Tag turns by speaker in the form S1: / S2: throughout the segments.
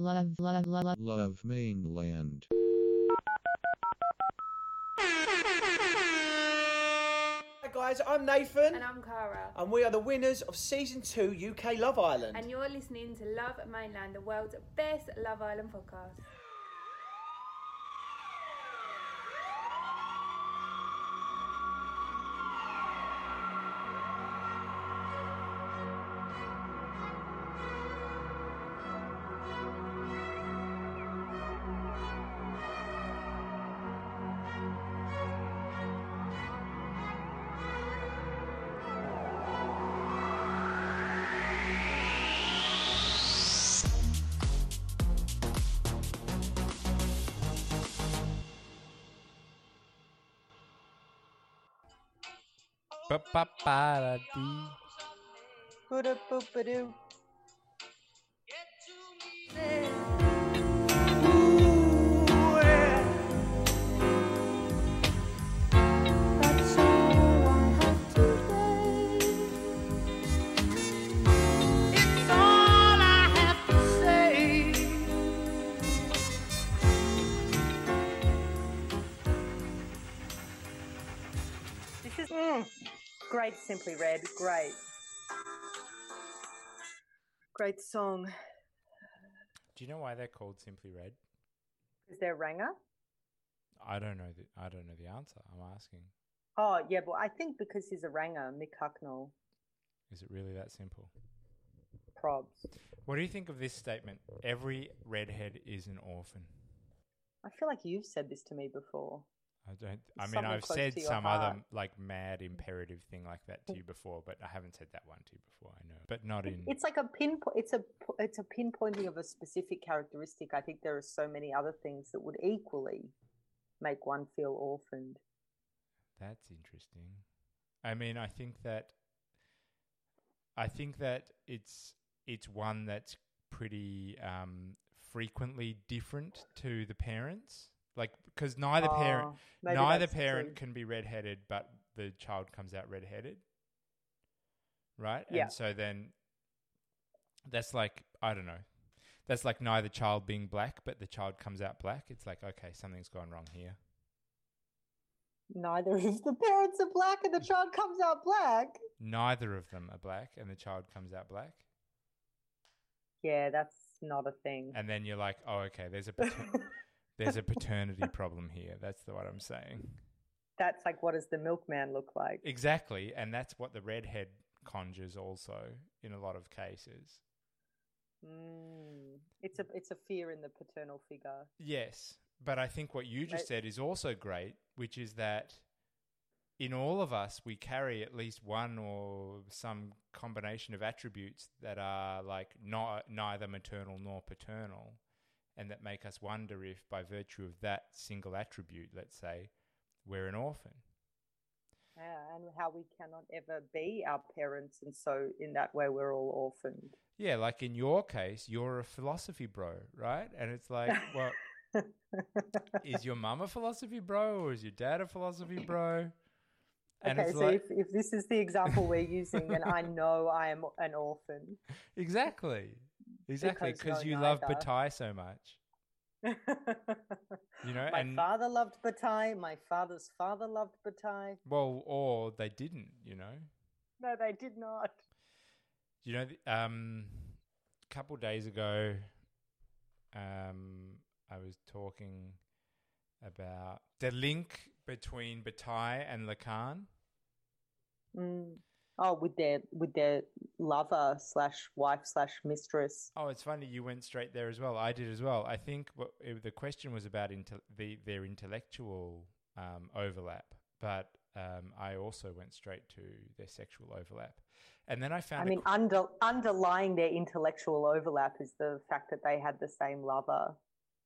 S1: Love, love, love, love.
S2: Love Mainland.
S3: Hi guys, I'm Nathan,
S4: And I'm Cara.
S3: and we are the winners of season two UK Love Island.
S4: And you're listening to Love Mainland, the world's best Love Island podcast.
S1: Say. It's all I have to say.
S5: This is mm, great, Simply Red. Great. Great song.
S6: Do you know why they're called Simply Red?
S5: Is there Ranger?
S6: I don't know. The, I don't know the answer. I'm asking.
S5: Oh, yeah, but I think because he's a Ranger, Mick Hucknall,
S6: Is it really that simple?
S5: probs.
S6: What do you think of this statement? Every redhead is an orphan.
S5: I feel like you've said this to me before.
S6: I don't. I mean, I've said some
S5: heart.
S6: other like mad imperative thing like that to you before, but I haven't said that one to you before. I know, but not in.
S5: It's like a pinpoint. It's a it's a pinpointing of a specific characteristic. I think there are so many other things that would equally make one feel orphaned.
S6: That's interesting. I mean, I think that I think that it's it's one that's pretty um, frequently different to the parents, like because neither parent
S5: Oh,
S6: neither parent
S5: true.
S6: can be redheaded, but the child comes out redheaded, right?
S5: Yeah.
S6: And so then that's like I don't know. That's like neither child being black, but the child comes out black. It's like okay, something's gone wrong here.
S5: Neither of the parents are black, and the child comes out black.
S6: Neither of them are black, and the child comes out black.
S5: Yeah, that's not a thing.
S6: and then you're like, oh, okay, there's a there's a paternity problem here. That's the, what I'm saying.
S5: That's like, what does the milkman look like?
S6: Exactly, and that's what the redhead conjures also in a lot of cases.
S5: Mm, it's a it's a fear in the paternal figure.
S6: Yes, but I think what you just
S5: Right.
S6: said is also great, which is that in all of us we carry at least one or some combination of attributes that are like not neither maternal nor paternal and that make us wonder if by virtue of that single attribute let's say we're an orphan
S5: Yeah, and how we cannot ever be our parents, and so in that way we're all orphaned.
S6: yeah like in your case you're a philosophy bro right and it's like well is your mum a philosophy bro or is your dad a philosophy bro and
S5: okay,
S6: it's
S5: so
S6: like
S5: if, if this is the example we're using, then I know I am an orphan.
S6: Exactly. Exactly.
S5: Because
S6: you love. Bataille so much. You know,
S5: my
S6: and
S5: father loved Bataille. My father's father loved Bataille.
S6: well, or they didn't, you know.
S5: No, they did not.
S6: You know, um a couple days ago um I was talking about the link between Bataille and Lacan.
S5: Mm. Oh, with their with their lover slash wife slash mistress.
S6: Oh, it's funny you went straight there as well. I did as well. I think what it, the question was about inte- the their intellectual um, overlap, but um, I also went straight to their sexual overlap, and then I found. I
S5: mean,
S6: qu-
S5: under, underlying their intellectual overlap is the fact that they had the same lover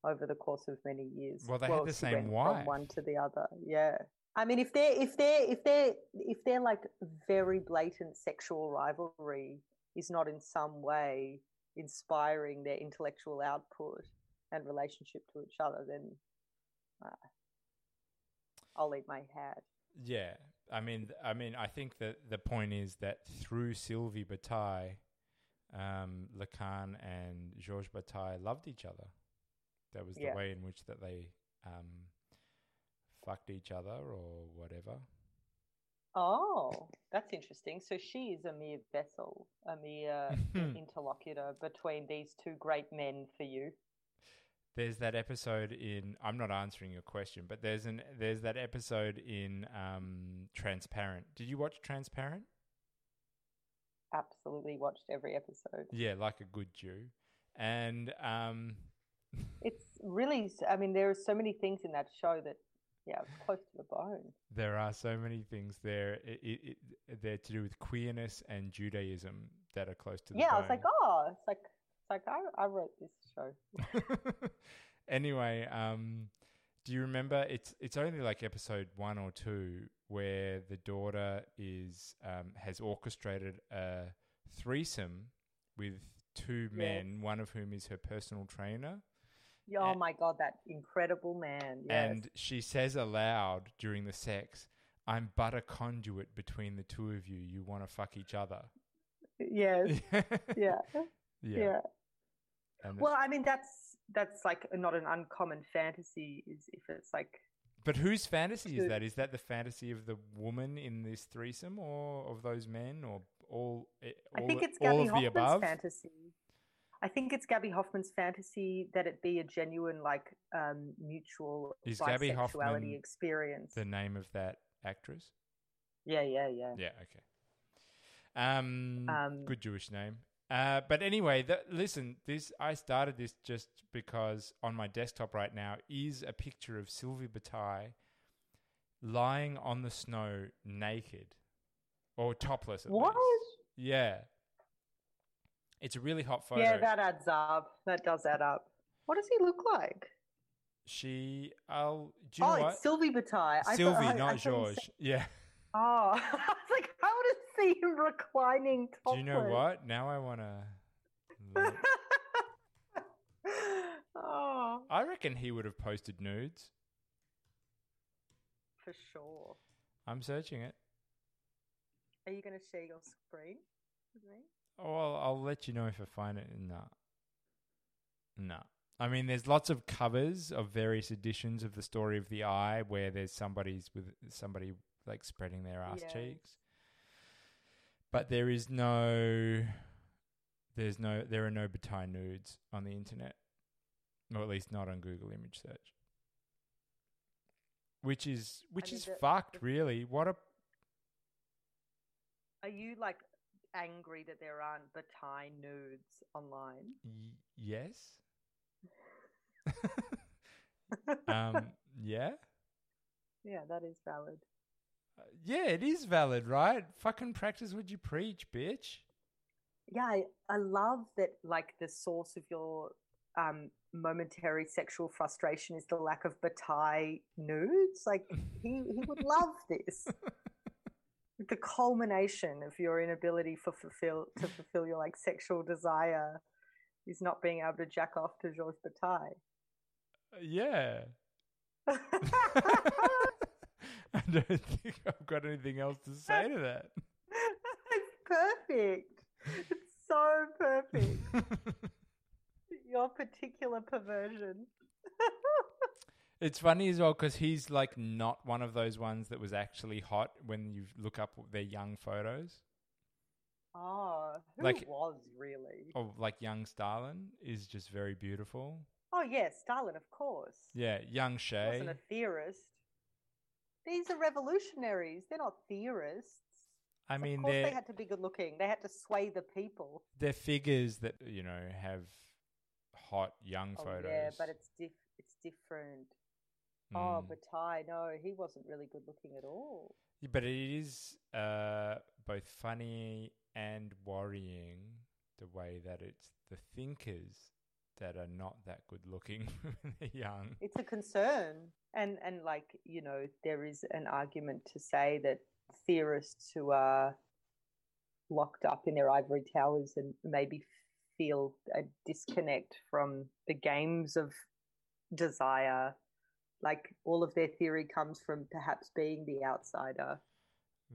S5: over the course of many years.
S6: Well, they had the same wife.
S5: from one to the other. Yeah. I mean, if they're if they're if they're if they're like very blatant sexual rivalry is not in some way inspiring their intellectual output and relationship to each other, then uh, I'll eat my hat.
S6: yeah, I mean, I mean, I think that the point is that through Sylvie Bataille, um, Lacan and Georges Bataille loved each other. That was the
S5: Yeah.
S6: way in which that they um, fucked each other or whatever.
S5: Oh, that's interesting. So she is a mere vessel, a mere interlocutor between these two great men for you.
S6: There's that episode in. I'm not answering your question, but there's an there's that episode in um, Transparent. Did you watch Transparent?
S5: Absolutely watched every episode.
S6: Yeah, like a good Jew. And um,
S5: It's really, I mean, there are so many things in that show that, yeah, it's close to the bone.
S6: there are so many things there. It, it, it, they're to do with queerness and Judaism that are close to the bone.
S5: Yeah, I was like, oh, it's like, it's like I, I wrote this show.
S6: anyway, um, do you remember? It's it's only like episode one or two where the daughter is um, has orchestrated a threesome with two men, one of whom is her personal trainer,
S5: Yeah, Oh
S6: A-
S5: my god, that incredible man. Yes.
S6: and she says aloud during the sex. I'm but a conduit between the two of you. You want to fuck each other.
S5: yes.
S6: yeah.
S5: Yeah.
S6: Yeah. And
S5: Well, I mean, that's that's like not an uncommon fantasy. Is if it's like
S6: But whose fantasy is that? Is that the fantasy of the woman in this threesome, or of those men, or all? eh,
S5: I think it's
S6: all
S5: Gaby
S6: Hoffmann's
S5: fantasy. I think it's Gaby Hoffmann's fantasy that it be a genuine, like, um, mutual
S6: Is Gabby Hoffman
S5: experience.
S6: The name of that actress?
S5: Yeah, yeah, yeah.
S6: Yeah. Okay. Um,
S5: Um,
S6: good Jewish name. Uh, but anyway, th- listen. This I started this just because on my desktop right now is a picture of Sylvie Bataille lying on the snow naked or topless. At
S5: What?
S6: least. Yeah. It's a really hot photo.
S5: Yeah, that adds up. That does add up. What does he look like?
S6: She, I'll. Do you
S5: oh,
S6: know what?
S5: it's Sylvie Bataille.
S6: Sylvie,
S5: I- I
S6: not
S5: thought you
S6: George.
S5: said-
S6: Yeah.
S5: Oh, I was like, how would it see him reclining topless?
S6: Do you know what? Now I want to.
S5: oh,
S6: I reckon he would have posted nudes.
S5: for sure.
S6: I'm searching it.
S5: Are you going to share your screen with me?
S6: Oh, I'll, I'll let you know if I find it. No. No. I mean, there's lots of covers of various editions of the story of the eye where there's somebody's with somebody like spreading their ass
S5: Yes.
S6: cheeks. But there is no, there's no, there are no Bataille nudes on the internet, or at least not on Google image search. Which is which
S5: mean,
S6: is
S5: the-
S6: fucked,
S5: the-
S6: really. What a
S5: Are you like angry that there aren't Bataille nudes online?
S6: y- yes. um, yeah.
S5: yeah, that is valid.
S6: Uh, Yeah, it is valid, right? Fucking practice what you preach, bitch.
S5: Yeah, I, I love that. Like the source of your um, momentary sexual frustration is the lack of Bataille nudes. Like he he would love this. the culmination of your inability for fulfill to fulfill your like sexual desire is not being able to jack off to Georges Bataille.
S6: Uh, yeah. I don't think I've got anything else to say to that.
S5: it's perfect. It's so perfect. Your particular perversion.
S6: It's funny as well because he's like not one of those ones that was actually hot when you look up their young photos.
S5: Oh, who
S6: Like-
S5: was really?
S6: Of like young Stalin is just very beautiful.
S5: Oh yes, Stalin, of course.
S6: Yeah, young Che.
S5: wasn't a theorist. These are revolutionaries. They're not theorists.
S6: I
S5: of
S6: mean,
S5: course
S6: they're
S5: they had to be good looking. They had to sway the people.
S6: they're figures that you know have hot young
S5: Oh
S6: photos.
S5: yeah, but it's diff- it's different. Oh,
S6: Mm.
S5: but Ty, no, he wasn't really good looking at all.
S6: Yeah, but it is uh, both funny and worrying the way that it's the thinkers that are not that good looking when they're young.
S5: It's a concern, and and like you know, there is an argument to say that theorists who are locked up in their ivory towers and maybe feel a disconnect from the games of desire like all of their theory comes from perhaps being the outsider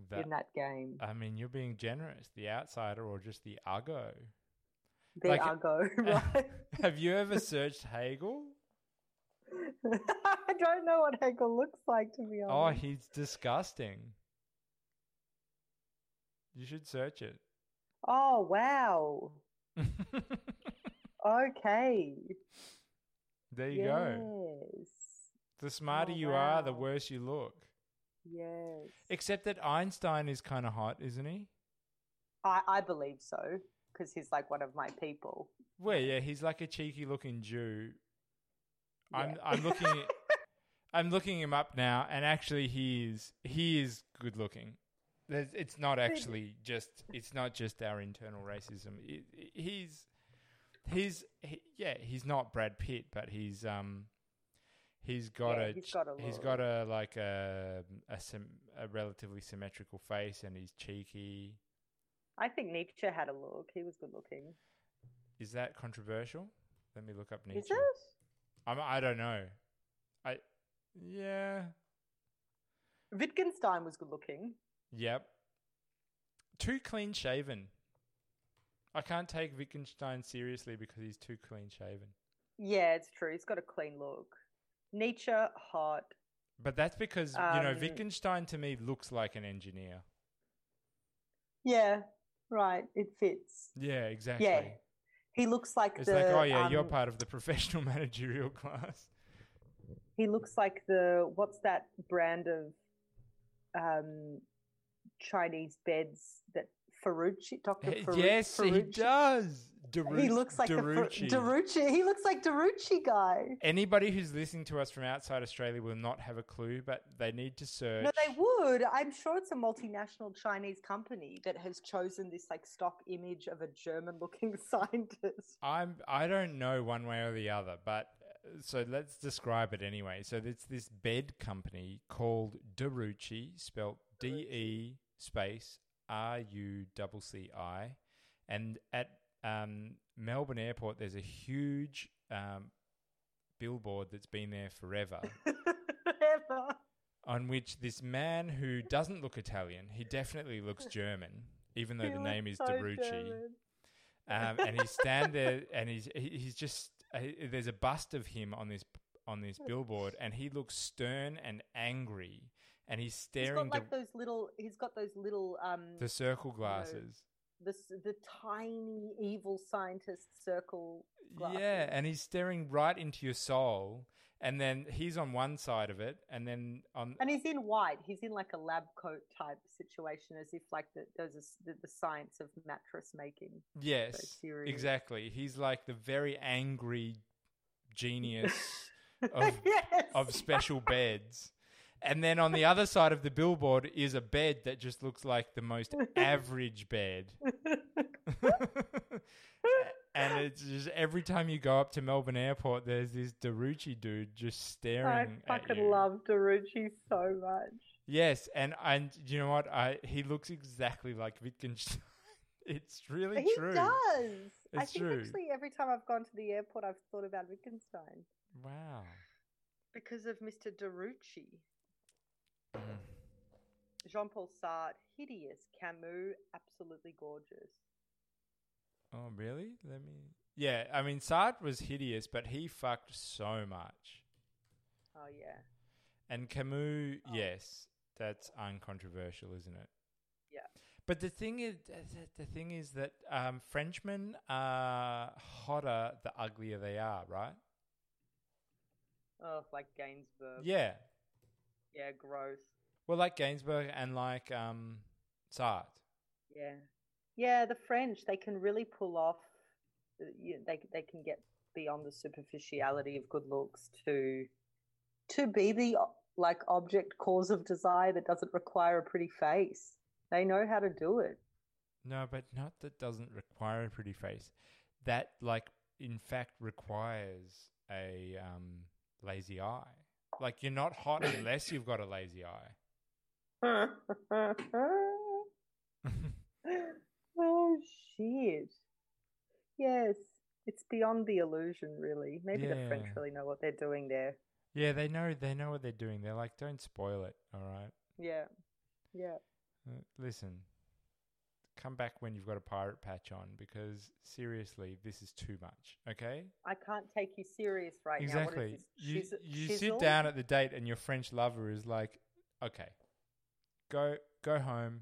S6: That,
S5: in that game
S6: I mean, you're being generous. The outsider or just the uggo.
S5: The
S6: Like-
S5: Argo, right?
S6: Have you ever searched Hegel?
S5: I don't know what Hegel looks like, to be
S6: oh,
S5: honest.
S6: Oh, he's disgusting. You should search it.
S5: Oh, wow. Okay.
S6: there you go. The smarter
S5: Oh,
S6: you are, the worse you look.
S5: Yes.
S6: Except that Einstein is kind of hot, isn't he?
S5: I, I believe so, because he's like one of my people.
S6: Well, yeah, he's like a cheeky looking Jew. I'm I'm looking at, I'm looking him up now, and actually he is he is good looking. There's, it's not actually just it's not just our internal racism. It, it- he's he's he, yeah he's not Brad Pitt, but he's um he's got
S5: Yeah,
S6: a
S5: he's got a
S6: he's got a like a a, a relatively symmetrical face, and he's cheeky.
S5: I think Nietzsche had a look. He was good looking.
S6: Is that controversial? Let me look up Nietzsche.
S5: Is it?
S6: I'm, I don't know. I yeah.
S5: Wittgenstein was good looking.
S6: Yep. Too clean shaven. I can't take Wittgenstein seriously because he's too clean shaven.
S5: Yeah, it's true. He's got a clean look. Nietzsche, hot.
S6: But that's because you know
S5: Um,
S6: Wittgenstein to me looks like an engineer.
S5: Yeah, right. It fits.
S6: Yeah, exactly.
S5: Yeah. He looks like
S6: It's
S5: the.
S6: like, oh yeah, you're
S5: um,
S6: part of the professional managerial class.
S5: He looks like the what's that brand of um Chinese beds that Ferrucci, Doctor Ferrucci.
S6: yes, he does. Daru-
S5: He looks like
S6: De Rucci.
S5: the De Rucci. He looks like De Rucci guy.
S6: Anybody who's listening to us from outside Australia will not have a clue, but they need to search.
S5: No, they would. I'm sure it's a multinational Chinese company that has chosen this like stock image of a German-looking scientist.
S6: I'm I don't know one way or the other, but uh, so let's describe it anyway. So it's this bed company called De Rucci, spelt D E space R U C C I, and at um, Melbourne Airport there's a huge um, billboard that's been there forever.
S5: Ever.
S6: on which this man who doesn't look Italian, he definitely looks German, even though
S5: He
S6: the name is
S5: so. German.
S6: um, and he's stand there, and he's he's just uh, there's a bust of him on this on this billboard, and he looks stern and angry, and he's
S5: He's
S6: staring
S5: got like those little. He's got those little um
S6: the circle glasses.
S5: The the tiny evil scientist circle. Glasses.
S6: Yeah, and he's staring right into your soul, and then he's on one side of it, and then on
S5: And he's in white. He's in like a lab coat type situation, as if like the, there's a the, science of mattress making.
S6: yes, exactly. He's like the very angry genius of
S5: yes.
S6: of special beds. And then on the other side of the billboard is a bed that just looks like the most average bed. and it's just every time you go up to Melbourne Airport, there's this De Rucci dude just
S5: I
S6: staring at
S5: fucking
S6: you.
S5: love De Rucci so much.
S6: Yes, and and you know what? I he looks exactly like Wittgenstein. it's really
S5: he
S6: true.
S5: does. I
S6: It's
S5: think
S6: true.
S5: actually every time I've gone to the airport, I've thought about Wittgenstein
S6: Wow.
S5: because of Mr. De Rucci.
S6: Mm.
S5: Jean Paul Sartre, hideous. Camus, absolutely gorgeous.
S6: Oh, really? Let me. Yeah, I mean, Sartre was hideous, but he fucked so much.
S5: Oh yeah,
S6: And Camus,
S5: Oh.
S6: yes, that's uncontroversial, isn't it?
S5: Yeah.
S6: But the thing is, the thing is that um, Frenchmen are hotter the uglier they are, right?
S5: oh like Gainsbourg.
S6: Yeah.
S5: Yeah, gross.
S6: Well, like Gainsbourg and like um, Sartre.
S5: Yeah, yeah. The French they can really pull off. uh, they they can get beyond the superficiality of good looks to to be the like object cause of desire that doesn't require a pretty face. They know how to do it.
S6: No, but not that doesn't require a pretty face. That, like, in fact, requires a um, lazy eye. Like, you're not hot unless you've got a lazy eye.
S5: oh shit! Yes, it's beyond the illusion, really. Maybe the French really know what they're doing there.
S6: Yeah, they know they know what they're doing. They're like, don't spoil it. All right.
S5: Yeah, yeah.
S6: Uh, listen, come back when you've got a pirate patch on because seriously, this is too much. Okay.
S5: I can't take you serious right now.
S6: Exactly. You you sit down at the date and your French lover is like, okay, go go home,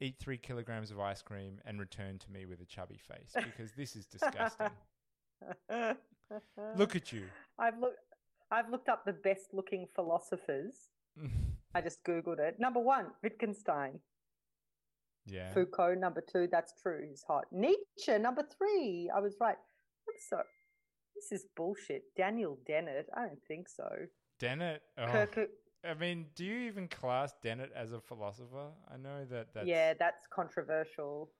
S6: eat three kilograms of ice cream, and return to me with a chubby face because this is disgusting. Look at you.
S5: I've looked. I've looked up the best looking philosophers. I just googled it. Number one, Wittgenstein.
S6: Yeah.
S5: Foucault. Number two, that's true. He's hot. Nietzsche. Number three, I was right. I'm sorry. This is bullshit. Daniel Dennett. I don't think so.
S6: Dennett. Oh,
S5: Kirk.
S6: I mean, do you even class Dennett as a philosopher? I know that that's
S5: Yeah, that's controversial.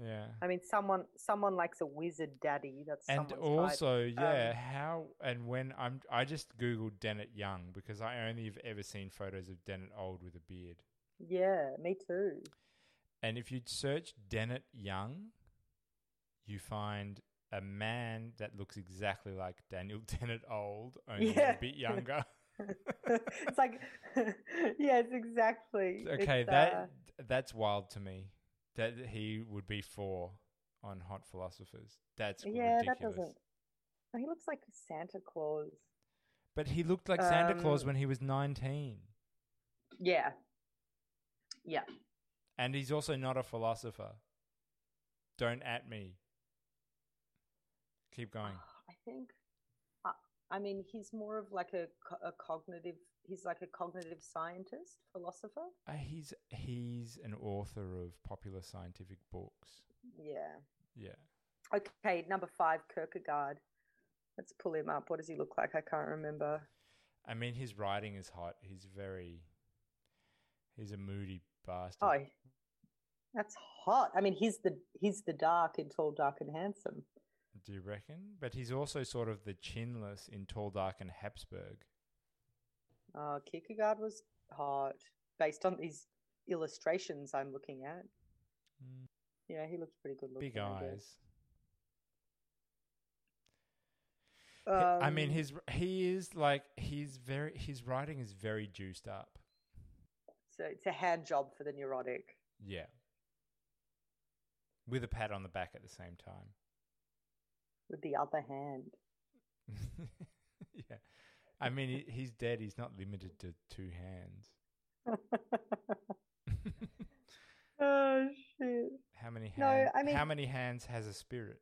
S6: yeah.
S5: I mean, someone someone likes a wizard daddy. That's
S6: And
S5: someone's type.
S6: also, yeah,
S5: Um,
S6: how and when I'm I just googled Dennett Young because I only have ever seen photos of Dennett old with a beard.
S5: yeah, me too.
S6: And if you search Dennett Young, you find a man that looks exactly like Daniel Dennett old, only
S5: Yeah.
S6: a bit younger.
S5: it's like, yes, exactly.
S6: okay,
S5: It's,
S6: that
S5: uh,
S6: that's wild to me. That he would be four on Hot Philosophers. That's
S5: yeah,
S6: ridiculous.
S5: that doesn't. He looks like Santa Claus.
S6: But he looked like Santa Claus
S5: Um,
S6: when he was nineteen.
S5: Yeah, yeah.
S6: And he's also not a philosopher. Don't at me. Keep going.
S5: I think. Uh, I mean, he's more of like a, a cognitive. He's like a cognitive scientist, philosopher.
S6: Uh, he's he's an author of popular scientific books.
S5: Yeah.
S6: Yeah.
S5: Okay, number five, Kierkegaard. Let's pull him up. What does he look like? I can't remember.
S6: I mean, his writing is hot. He's very. He's a moody bastard.
S5: Oh, that's hot. I mean, he's the he's the dark in Tall, Dark, and Handsome.
S6: Do you reckon? But he's also sort of the chinless in Tall, Dark, and Habsburg.
S5: Uh, Kierkegaard was hot based on these illustrations I'm looking at.
S6: Mm,
S5: Yeah, he looks pretty good looking.
S6: Big eyes. H- I mean,
S5: Um,
S6: his he is like he's very his writing is very juiced up.
S5: so it's a hand job for the neurotic.
S6: Yeah. With a pat on the back at the same time.
S5: with the other hand.
S6: yeah. I mean, he, he's dead. He's not limited to two hands.
S5: oh shit!
S6: How many hands? No.
S5: I mean-
S6: how many hands has a spirit?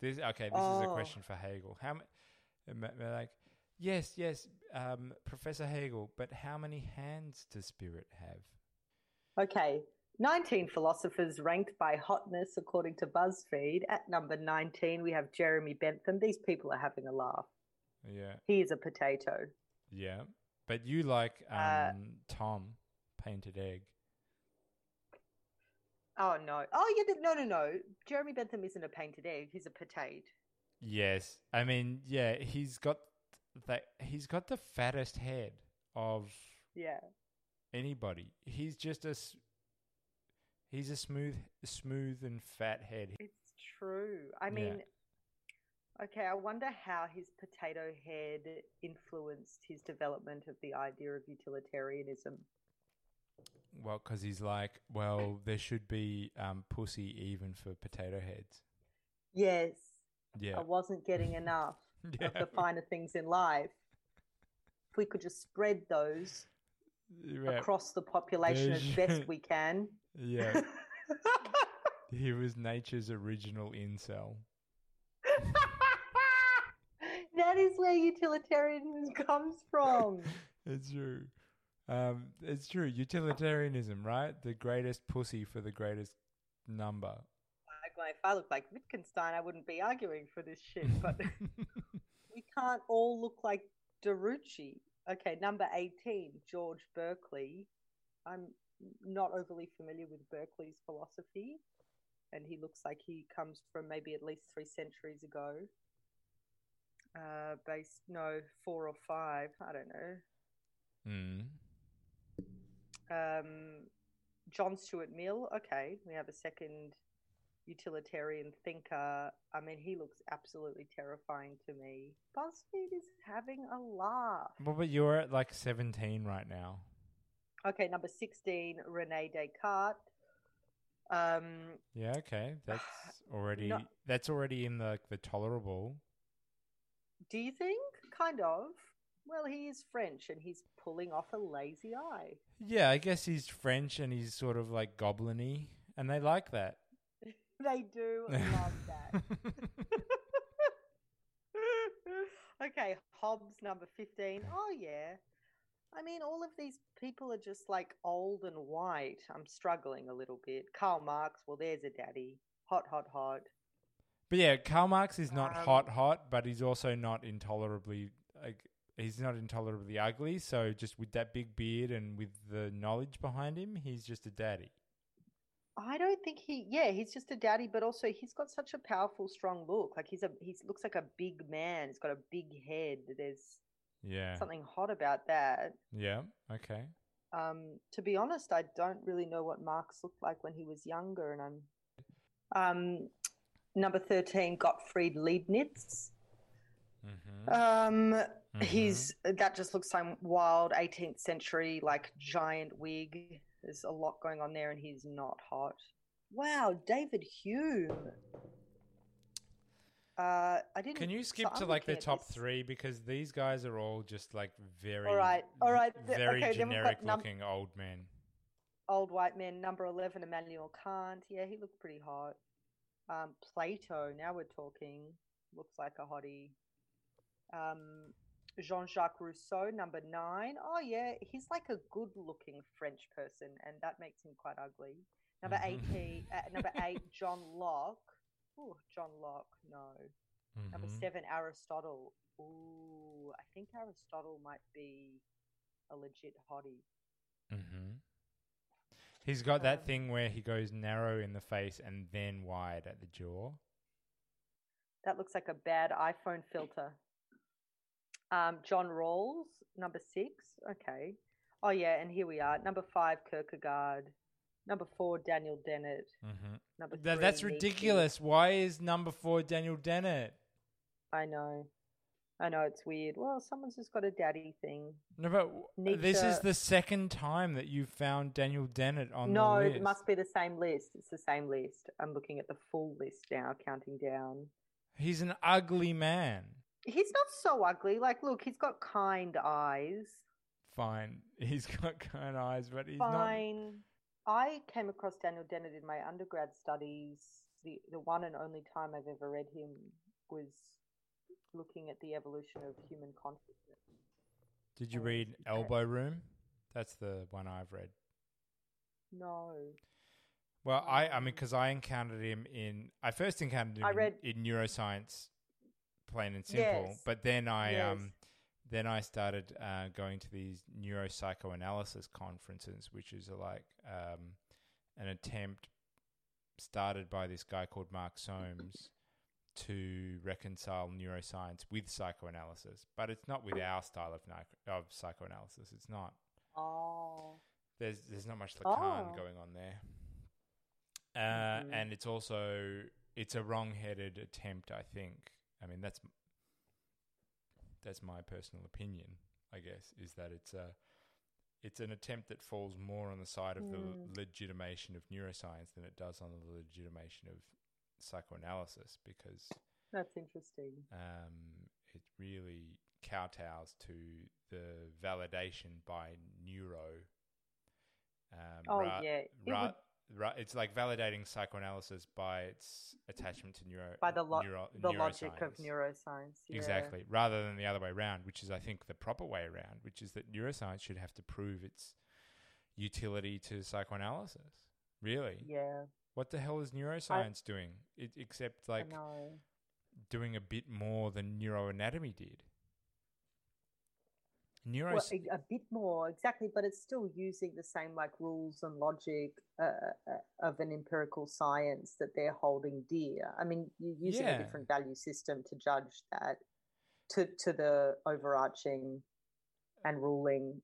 S6: This okay. This is a
S5: Oh.
S6: question for Hegel. How many? Like, yes, yes, um, Professor Hegel. But how many hands does spirit have?
S5: Okay, 19 philosophers ranked by hotness according to BuzzFeed. At number 19, we have Jeremy Bentham. These people are having a laugh.
S6: Yeah,
S5: He is a potato.
S6: yeah. But you like um,
S5: Uh,
S6: Tom, painted egg.
S5: Oh no! Oh yeah, no, no, no. Jeremy Bentham isn't a painted egg. He's a potato.
S6: Yes, I mean, yeah. He's got that. He's got the fattest head of
S5: Yeah.
S6: anybody. He's just a. He's a smooth, smooth and fat head.
S5: It's true. I
S6: Yeah.
S5: mean, okay, I wonder how his potato head influenced his development of the idea of utilitarianism.
S6: Well, because he's like, well, there should be um, pussy even for potato heads.
S5: Yes,
S6: Yeah,
S5: I wasn't getting enough
S6: yeah.
S5: of the finer things in life. If we could just spread those
S6: Yeah.
S5: across the population as best we can.
S6: yeah. He was nature's original incel.
S5: that is where utilitarianism comes from.
S6: It's true. Um, it's true. Utilitarianism, right? The greatest pussy for the greatest number.
S5: Like, if I looked like Wittgenstein, I wouldn't be arguing for this shit. But we can't all look like De Rucci. Okay, number 18, George Berkeley. I'm not overly familiar with Berkeley's philosophy, and he looks like he comes from maybe at least three centuries ago. Uh, based, no, four or five, I don't know.
S6: mm.
S5: Um, John Stuart Mill. Okay, we have a second utilitarian thinker. I mean, he looks absolutely terrifying to me. BuzzFeed is having a laugh.
S6: Well, but you're at like 17 right now.
S5: Okay, number 16, Rene Descartes. Um,
S6: Yeah, okay. That's already that's already in the the tolerable.
S5: do you think? Kind of. Well, he is French and he's pulling off a lazy eye.
S6: Yeah, I guess he's French and he's sort of like goblin-y, and they like that.
S5: They do love that. okay, Hobbes number 15. Oh, yeah. I mean, all of these people are just like old and white. I'm struggling a little bit. Karl Marx, well, there's a daddy. Hot, hot, hot.
S6: But yeah, Karl Marx is not
S5: Um,
S6: hot, hot, but he's also not intolerably like he's not intolerably ugly. So just with that big beard and with the knowledge behind him, he's just a daddy.
S5: I don't think he, yeah, he's just a daddy, but also he's got such a powerful, strong look. Like he's a, he looks like a big man. He's got a big head. There's
S6: Yeah.
S5: something hot about that.
S6: Yeah. Okay.
S5: Um, to be honest, I don't really know what Marx looked like when he was younger, and I'm um, number thirteen, Gottfried Leibniz.
S6: Mm-hmm.
S5: Um, he's that just looks like wild 18th century like giant wig. There's a lot going on there, and he's not hot. Wow, David Hume. Uh, I didn't.
S6: Can you
S5: so
S6: skip to
S5: I'm
S6: like the top
S5: this.
S6: three because these guys are all just like very
S5: All right, all right, th-
S6: very
S5: okay, then we've got
S6: generic
S5: num-
S6: looking old men.
S5: Old white men, number 11, Immanuel Kant. Yeah, he looked pretty hot. Um, Plato, now we're talking. Looks like a hottie. Um, Jean Jacques Rousseau, number nine. Oh, yeah, he's like a good looking French person, and that makes him quite ugly. Number
S6: Mhm.
S5: eight, uh, number eight, John Locke. Ooh, John Locke, no. Number
S6: Mhm.
S5: seven, Aristotle. Ooh, I think Aristotle might be a legit hottie.
S6: Mm-hmm. He's got that
S5: Um,
S6: thing where he goes narrow in the face and then wide at the jaw.
S5: That looks like a bad iPhone filter. Um, John Rawls, number six. Okay. Oh, yeah, and here we are. Number five, Kierkegaard. Number four, Daniel Dennett.
S6: Mm-hmm.
S5: Number three,
S6: that's
S5: Nietzsche.
S6: ridiculous. Why is number four Daniel Dennett?
S5: I know. I know it's weird. Well, someone's just got a daddy thing.
S6: No, but w- this is the second time that you've found Daniel Dennett on
S5: no,
S6: the list.
S5: No, it must be the same list. It's the same list. I'm looking at the full list now, counting down.
S6: He's an ugly man.
S5: He's not so ugly. Like, look, he's got kind eyes.
S6: Fine, he's got kind eyes, but he's not.
S5: Fine. I came across Daniel Dennett in my undergrad studies. The the one and only time I've ever read him was looking at the evolution of human consciousness.
S6: Did you
S5: Oh,
S6: read. Elbow Room? That's the one I've read.
S5: No.
S6: Well, I, I mean, because I encountered him in, I first encountered him
S5: I
S6: in,
S5: read-
S6: in neuroscience, plain and simple.
S5: Yes.
S6: But then I,
S5: Yes.
S6: um, then I started uh, going to these neuropsychoanalysis conferences, which is a, like um, an attempt started by this guy called Mark Solms to reconcile neuroscience with psychoanalysis. But it's not with our style of ni- of psychoanalysis. It's not
S5: Oh.
S6: there's there's not much Lacan
S5: Oh.
S6: going on there. Uh,
S5: Mhm.
S6: And it's also it's a wrong-headed attempt. I think. I mean that's that's my personal opinion. I guess is that it's a it's an attempt that falls more on the side of
S5: Mm.
S6: the legitimation of neuroscience than it does on the legitimation of psychoanalysis because
S5: That's interesting.
S6: um, it really kowtows to the validation by neuro. Um,
S5: Oh,
S6: ra-
S5: yeah.
S6: Ra- ra- it's like validating psychoanalysis by its attachment to neuro
S5: By the, lo-
S6: neuro-
S5: the logic of
S6: neuroscience.
S5: yeah.
S6: Exactly, rather than the other way around, which is I think the proper way around, which is that neuroscience should have to prove its utility to psychoanalysis. Really,
S5: Yeah.
S6: what the hell is neuroscience doing? It, except like doing a bit more than neuroanatomy did. Neuro,
S5: Well, a, a bit more exactly, but it's still using the same like rules and logic uh, uh, of an empirical science that they're holding dear. I mean, you're using
S6: Yeah.
S5: a different value system to judge that to to the overarching and ruling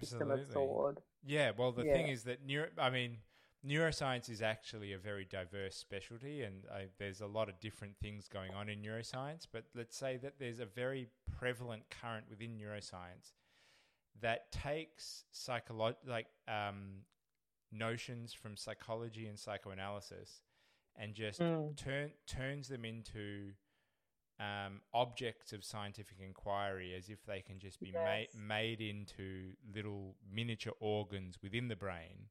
S5: system of thought.
S6: Yeah, well, the thing is that neuro, I mean, neuroscience is actually a very diverse specialty, and uh, there's a lot of different things going on in neuroscience. But let's say that there's a very prevalent current within neuroscience that takes psycholo- like um, notions from psychology and psychoanalysis and just
S5: Mm.
S6: turn turns them into um, objects of scientific inquiry as if they can just be ma- made into little miniature organs within the brain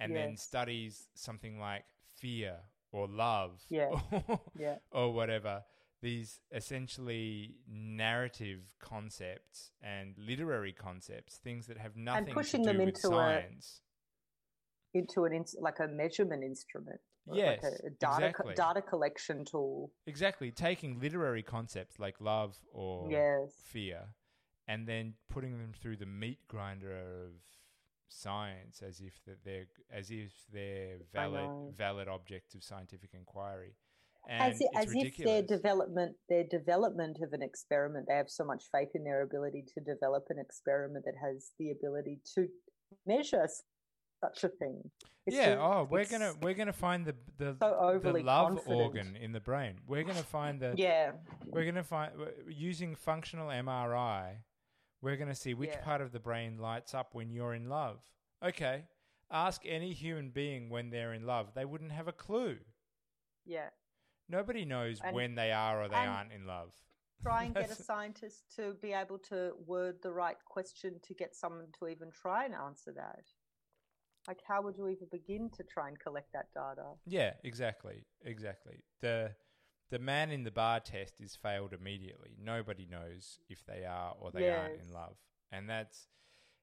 S6: and then studies something like fear or love
S5: Yeah.
S6: or,
S5: Yeah.
S6: or whatever these essentially narrative concepts and literary concepts things that have nothing
S5: pushing
S6: to do
S5: them
S6: with
S5: into a-
S6: science
S5: Into an ins- like a measurement instrument.
S6: Yes,
S5: like a, a data
S6: exactly.
S5: co- data collection tool.
S6: exactly taking literary concepts like love or
S5: Yes.
S6: fear and then putting them through the meat grinder of science as if that they're as if they're valid valid objects of scientific inquiry and
S5: as as if their development their development of an experiment they have so much faith in their ability to develop an experiment that has the ability to measure such a thing. It's
S6: yeah
S5: so-
S6: oh we're gonna we're gonna find the the,
S5: so
S6: the love
S5: confident.
S6: organ in the brain. We're gonna find the
S5: yeah.
S6: we're gonna find using functional mri we're gonna see which
S5: Yeah.
S6: part of the brain lights up when you're in love. Okay ask any human being when they're in love. They wouldn't have a clue.
S5: Yeah
S6: Nobody knows
S5: And-
S6: when they are or they aren't in love.
S5: try and get a scientist to be able to word the right question to get someone to even try and answer that like how would you even begin to try and collect that data
S6: Yeah, exactly, exactly. The the man in the bar test is failed immediately. Nobody knows if they are or they aren't in love, and that's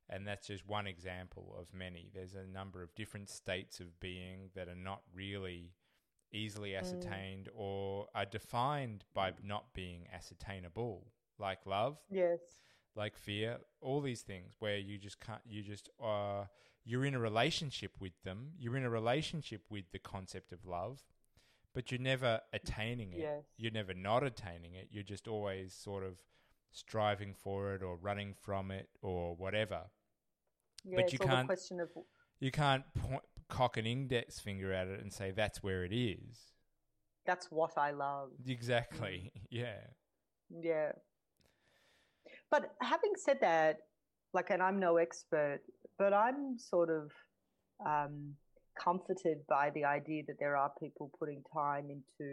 S6: and that's just one example of many. There's a number of different states of being that are not really easily
S5: Mm.
S6: ascertained or are defined by not being ascertainable, like love.
S5: yes
S6: like fear, all these things where you just can't, you just, uh, you're in a relationship with them, you're in a relationship with the concept of love, but you're never attaining it.
S5: Yes.
S6: You're never not attaining it. You're just always sort of striving for it or running from it or whatever.
S5: yeah
S6: But you can't-
S5: question of
S6: You can't point, cock an index finger at it and say that's where it is.
S5: that's what i love
S6: Exactly. Yeah.
S5: Yeah. But having said that, like, and I'm no expert, but I'm sort of um, comforted by the idea that there are people putting time into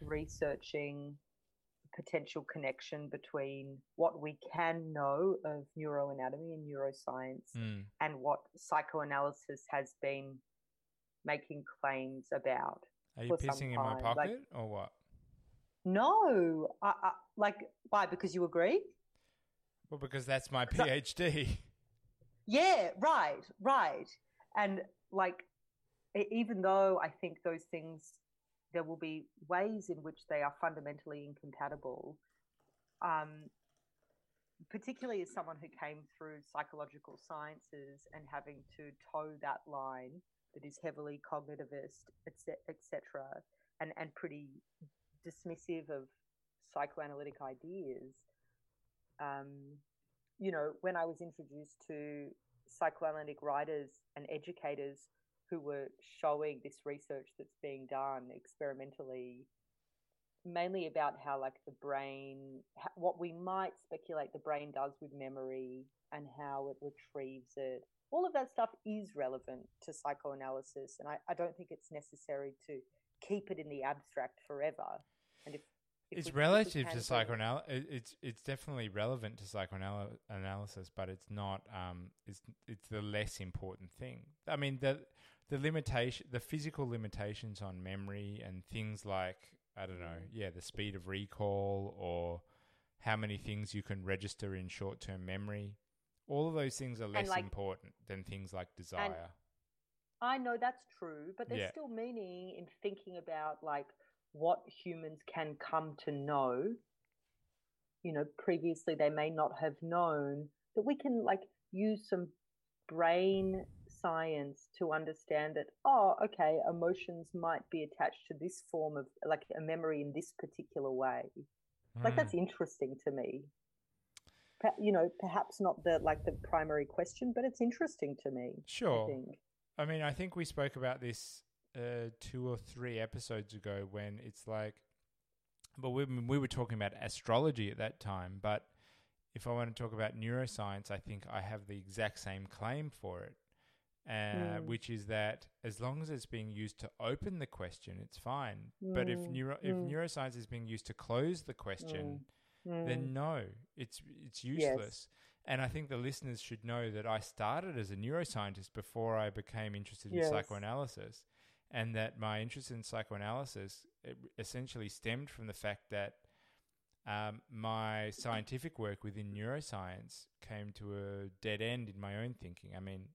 S5: researching potential connection between what we can know of neuroanatomy and neuroscience
S6: Mm.
S5: and what psychoanalysis has been making claims about.
S6: Are you pissing in my pocket
S5: like-
S6: or what?
S5: No, I, I, like why? Because you agree?
S6: Well, because that's my PhD.
S5: Yeah, right, right. And like, even though I think those things, there will be ways in which they are fundamentally incompatible. Um, particularly as someone who came through psychological sciences and having to toe that line that is heavily cognitivist, etc., and and pretty dismissive of psychoanalytic ideas. Um, you know, when I was introduced to psychoanalytic writers and educators who were showing this research that's being done experimentally, mainly about how, like, the brain what we might speculate the brain does with memory and how it retrieves it. All of that stuff is relevant to psychoanalysis, and I, I don't think it's necessary to keep it in the abstract forever. And if, if
S6: it's
S5: we-
S6: relative to psychoanalysis. It's it's definitely relevant to psychoanalysis, but it's not. Um, it's it's the less important thing. I mean the the limitation, the physical limitations on memory and things like I don't know, mm. yeah, the speed of recall or how many things you can register in short term memory. All of those things are less
S5: like-
S6: important than things like desire.
S5: I know that's true, but there's
S6: Yeah.
S5: still meaning in thinking about like what humans can come to know. You know, previously they may not have known that we can like use some brain science to understand that, oh, okay, emotions might be attached to this form of like a memory in this particular way. Like
S6: Hmm.
S5: that's interesting to me. You know, perhaps not the like the primary question, but it's interesting to me. I
S6: Sure.
S5: think.
S6: I mean, I think we spoke about this uh, two or three episodes ago when it's like, but we we were talking about astrology at that time. But if I want to talk about neuroscience, I think I have the exact same claim for it. Uh,
S5: Mm.
S6: which is that as long as it's being used to open the question, it's fine. But if
S5: Mm,
S6: neuro- if
S5: mm.
S6: neuroscience is being used to close the question,
S5: Mm.
S6: then no, it's it's useless. And I think the listeners should know that I started as a neuroscientist before I became interested in
S5: Yes.
S6: psychoanalysis, and that my interest in psychoanalysis essentially stemmed from the fact that um, my scientific work within neuroscience came to a dead end in my own thinking. I mean,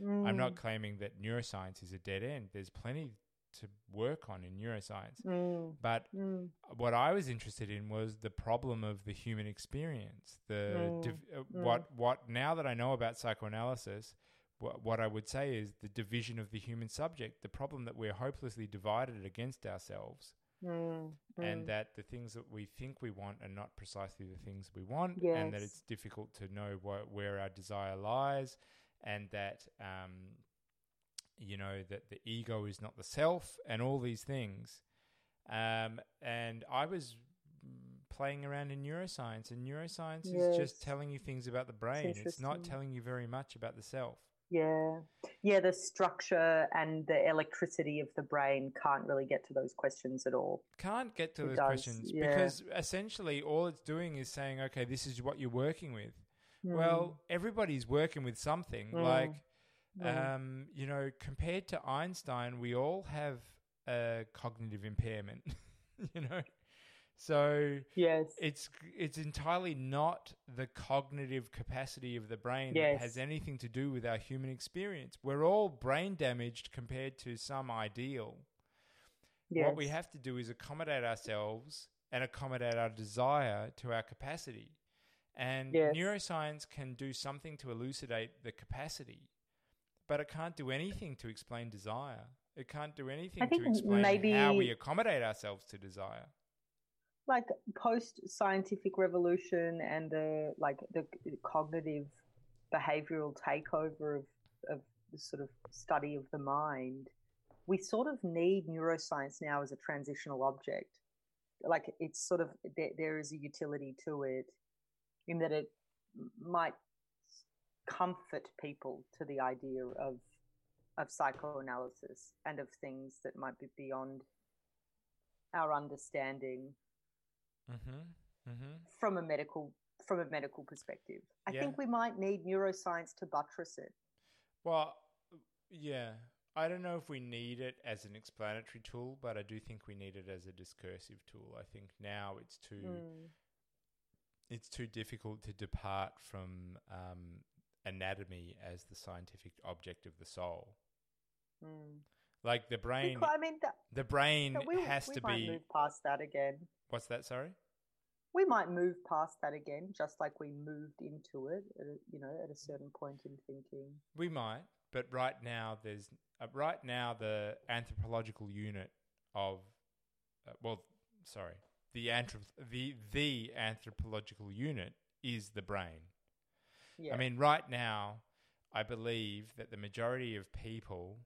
S6: I'm not
S5: Mm.
S6: claiming that neuroscience is a dead end. There's plenty to work on in neuroscience,
S5: Mm.
S6: but
S5: Mm.
S6: what I was interested in was the problem of the human experience. The
S5: Mm,
S6: div- uh,
S5: mm.
S6: what what now that I know about psychoanalysis, what what I would say is the division of the human subject. The problem that we're hopelessly divided against ourselves,
S5: Mm.
S6: and
S5: Mm.
S6: that the things that we think we want are not precisely the things we want, and that it's difficult to know wh- where our desire lies, and that um, you know that the ego is not the self, and all these things. Um, and I was playing around in neuroscience, and neuroscience is just telling you things about the brain. It's not telling you very much about the self.
S5: Yeah. Yeah, the structure and the electricity of the brain can't really get to those questions at all.
S6: Can't get to
S5: It
S6: those
S5: does,
S6: questions
S5: yeah.
S6: because essentially all it's doing is saying, okay, this is what you're working with.
S5: Mm.
S6: Well, everybody's working with something.
S5: Mm.
S6: Like,
S5: Mm.
S6: um, you know, compared to Einstein, we all have a cognitive impairment. you know, so
S5: yes.
S6: it's it's entirely not the cognitive capacity of the brain that has anything to do with our human experience. We're all brain damaged compared to some ideal. What we have to do is accommodate ourselves and accommodate our desire to our capacity. And
S5: Yes.
S6: neuroscience can do something to elucidate the capacity, but it can't do anything to explain desire. It can't do anything to explain how we accommodate ourselves to desire.
S5: like post scientific revolution and the like the cognitive behavioral takeover of, of the sort of study of the mind we sort of need neuroscience now as a transitional object like it's sort of there, there is a utility to it in that it might comfort people to the idea of of psychoanalysis and of things that might be beyond our understanding
S6: Mm-hmm. Mm-hmm.
S5: from a medical from a medical perspective. I
S6: Yeah.
S5: think we might need neuroscience to buttress it.
S6: Well, yeah. I don't know if we need it as an explanatory tool, but I do think we need it as a discursive tool. I think now it's too
S5: Mm.
S6: It's too difficult to depart from um, anatomy as the scientific object of the soul.
S5: Mm.
S6: Like the brain,
S5: Because, I mean, that,
S6: the brain
S5: we,
S6: has
S5: we
S6: to
S5: might
S6: be.
S5: move past that again.
S6: What's that? Sorry.
S5: We might move past that again, just like we moved into it. At a, you know, at a certain point in thinking.
S6: We might, but right now there's uh, right now the anthropological unit of uh, well, sorry, the anthrop- the the anthropological unit is the brain.
S5: Yeah.
S6: I mean, right now, I believe that the majority of people,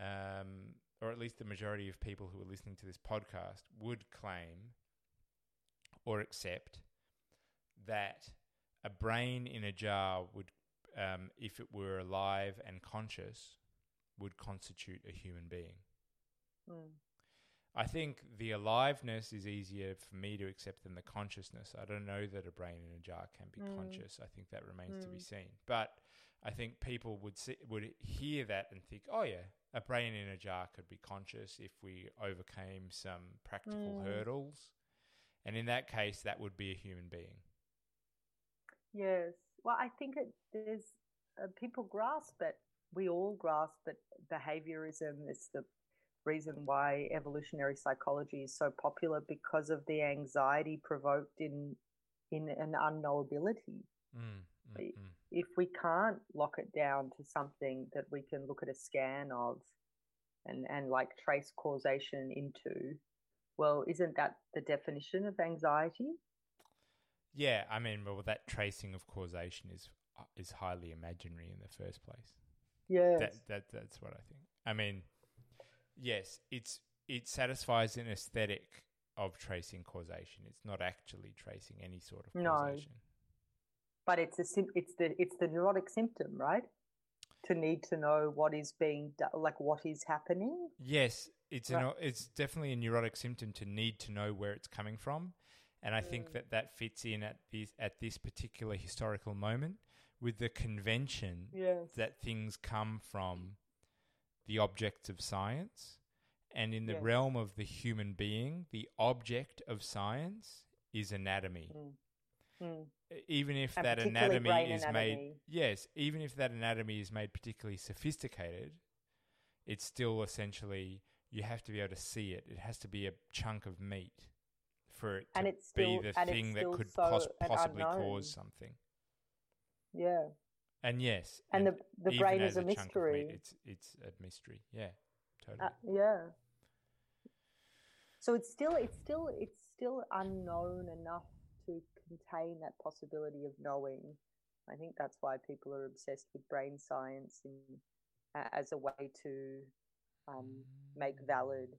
S6: um, or at least the majority of people who are listening to this podcast, would claim or accept that a brain in a jar would, um, if it were alive and conscious, would constitute a human being.
S5: Mm.
S6: I think the aliveness is easier for me to accept than the consciousness. I don't know that a brain in a jar can be
S5: Mm.
S6: conscious. I think that remains to be
S5: Mm.
S6: seen. But I think people would see, would hear that and think, "Oh yeah, a brain in a jar could be conscious if we overcame some practical
S5: Mm.
S6: hurdles." And in that case, that would be a human being.
S5: Yes. Well, I think it, there's uh, people grasp it. We all grasp that behaviorism is the reason why evolutionary psychology is so popular because of the anxiety provoked in in an unknowability.
S6: Mm, mm, mm.
S5: If we can't lock it down to something that we can look at a scan of and and like trace causation into, well, isn't that the definition of anxiety?
S6: Yeah, I mean, well, that tracing of causation is uh, is highly imaginary in the first place.
S5: Yeah,
S6: That, that that's what I think. I mean, yes, it's it satisfies an aesthetic of tracing causation. It's not actually tracing any sort of
S5: No.
S6: causation.
S5: but it's a sim- it's the it's the neurotic symptom, right? to need to know what is being done, like what is happening.
S6: Yes, it's an,
S5: Right.
S6: it's definitely a neurotic symptom to need to know where it's coming from, and I think mm. that that fits in at this at this particular historical moment with the convention
S5: Yes.
S6: that things come from the objects of science, and in the
S5: Yes.
S6: realm of the human being, the object of science is anatomy.
S5: Mm.
S6: E- Even if
S5: And
S6: that anatomy is made, yes, even if that anatomy is made particularly sophisticated, it's still essentially you have to be able to see it. It has to be a chunk of meat for it to
S5: And it's
S6: be the thing that could
S5: so
S6: pos- possibly
S5: unknown.
S6: cause something.
S5: Yeah.
S6: And yes,
S5: And the- the brain is a
S6: of meat,
S5: mystery.
S6: it's it's a mystery. Yeah, totally.
S5: Uh, yeah. So it's still it's still it's still unknown enough to contain that possibility of knowing. I think that's why people are obsessed with brain science in, a as a way to um, make valid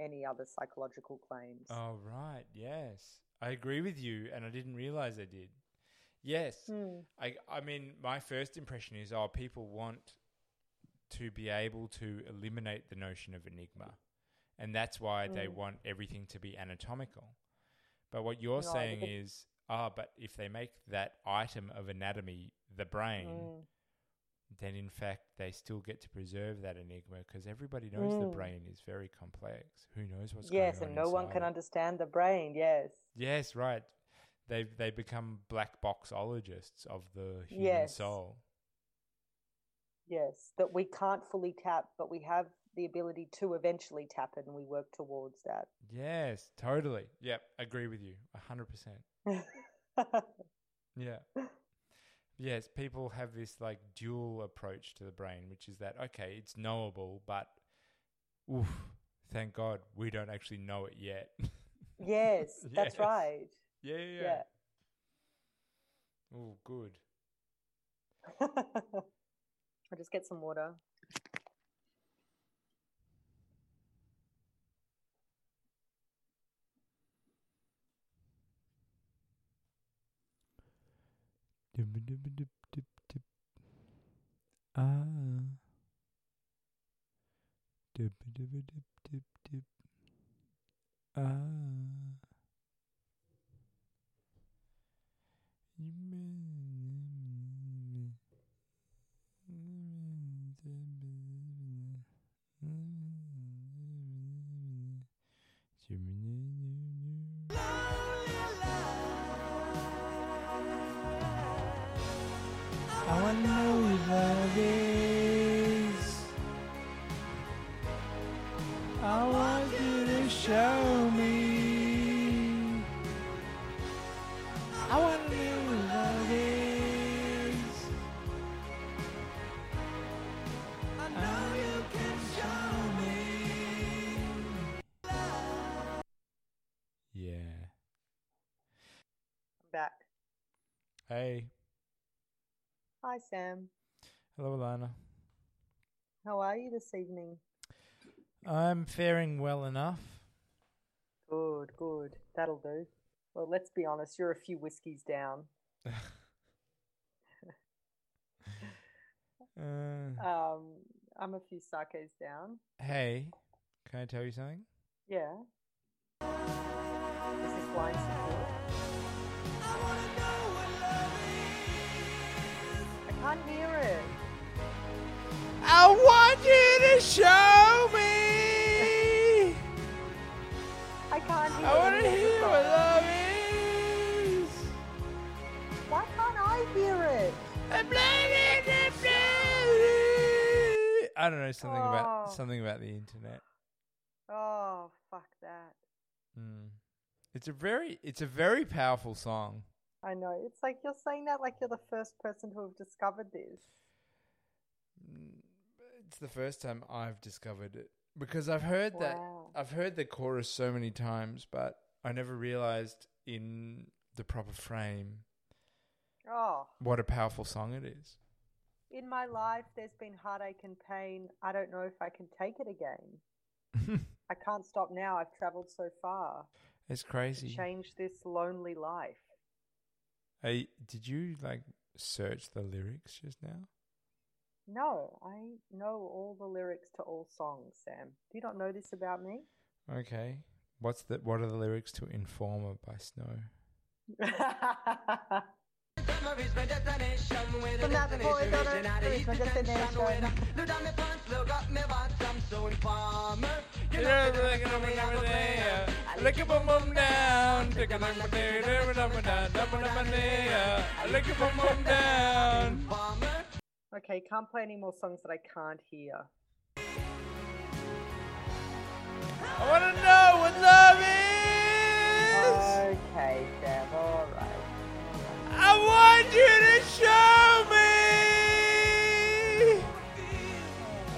S5: any other psychological claims.
S6: Oh right, yes, I agree with you, and I didn't realize I did. Yes,
S5: Hmm.
S6: I I mean, my first impression is, oh, people want to be able to eliminate the notion of enigma, and that's why they
S5: Mm.
S6: want everything to be anatomical. But what you're
S5: No,
S6: saying is, ah, but if they make that item of anatomy the brain,
S5: Mm.
S6: then in fact they still get to preserve that enigma because everybody knows the
S5: Mm.
S6: brain is very complex. Who knows what's
S5: Yes,
S6: going on?
S5: Yes, and no one can understand the brain. Yes.
S6: Yes, right. They they become black boxologists of the human
S5: Yes.
S6: soul.
S5: Yes, that we can't fully tap, but we have the ability to eventually tap it, and we work towards that.
S6: Yes, totally. Yep, agree with you. a hundred percent. Yeah. Yes, people have this like dual approach to the brain, which is that okay, it's knowable, but oof, thank God we don't actually know it yet.
S5: yes, that's
S6: Yes.
S5: right.
S6: Yeah, yeah, yeah.
S5: Yeah.
S6: Oh, good.
S5: I'll just get some water.
S6: Ah. Dip, dip, dip, dip, dip. Ah.
S5: Hi, Sam.
S6: Hello, Alana.
S5: How are you this evening?
S6: I'm faring well enough.
S5: Good, good. That'll do. Well, let's be honest. You're a few whiskies down.
S6: Uh,
S5: Um, I'm a few sakes down.
S6: hey, can I tell you something?
S5: Yeah. This line secure? I
S6: want you to show me.
S5: I can't hear
S6: I want to
S5: the
S6: hear what love is.
S5: Why can't I hear it?
S6: I don't know something about
S5: Oh.
S6: something about the internet.
S5: Oh, fuck that.
S6: Mm. It's a very it's a very powerful song.
S5: I know. It's like you're saying that like you're the first person to have discovered this.
S6: It's the first time I've discovered it because I've heard that I've heard the chorus so many times, but I never realized in the proper frame
S5: Oh,
S6: what a powerful song it is.
S5: in my life, there's been heartache and pain. I don't know if I can take it again. I can't stop now. I've traveled so far
S6: it's crazy.
S5: change this lonely life.
S6: Hey, did you like search the lyrics just now?
S5: No, I know all the lyrics to all songs, Sam. Do you not know this about me?
S6: Okay. What's the what are the lyrics to Informer by Snow?
S5: From that point on, to reach my destination.
S6: Lick a boom boom down, take a number day, number number down, number number day, lick a boom boom down.
S5: Okay, can't play any more songs that I can't hear.
S6: I want to know what love is.
S5: Okay, Sam, alright.
S6: I want you to show me.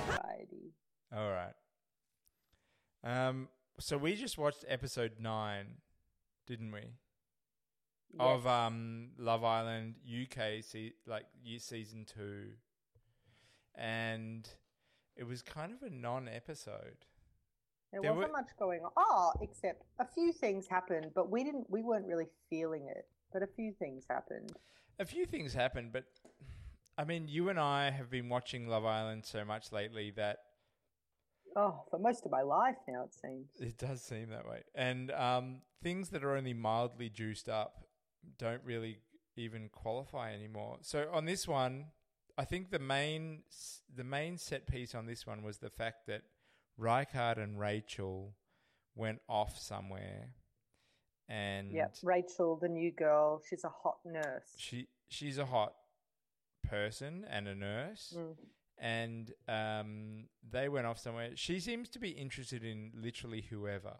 S5: Righty.
S6: All right. Um. So we just watched episode nine, didn't we? Of um Love Island UK, se- like season two, and it was kind of a non-episode.
S5: There
S6: There
S5: wasn't
S6: were-
S5: much going on. Oh, except a few things happened, but we didn't. We weren't really feeling it. But a few things happened.
S6: A few things happened, but I mean, you and I have been watching Love Island so much lately that
S5: Oh, for most of my life now, it seems.
S6: It does seem that way. And um, things that are only mildly juiced up don't really even qualify anymore. So on this one, I think the main the main set piece on this one was the fact that Rykard and Rachel went off somewhere, and
S5: Yep, Rachel, the new girl, she's a hot nurse.
S6: she she's a hot person and a nurse.
S5: Mm.
S6: And um, they went off somewhere. She seems to be interested in literally whoever.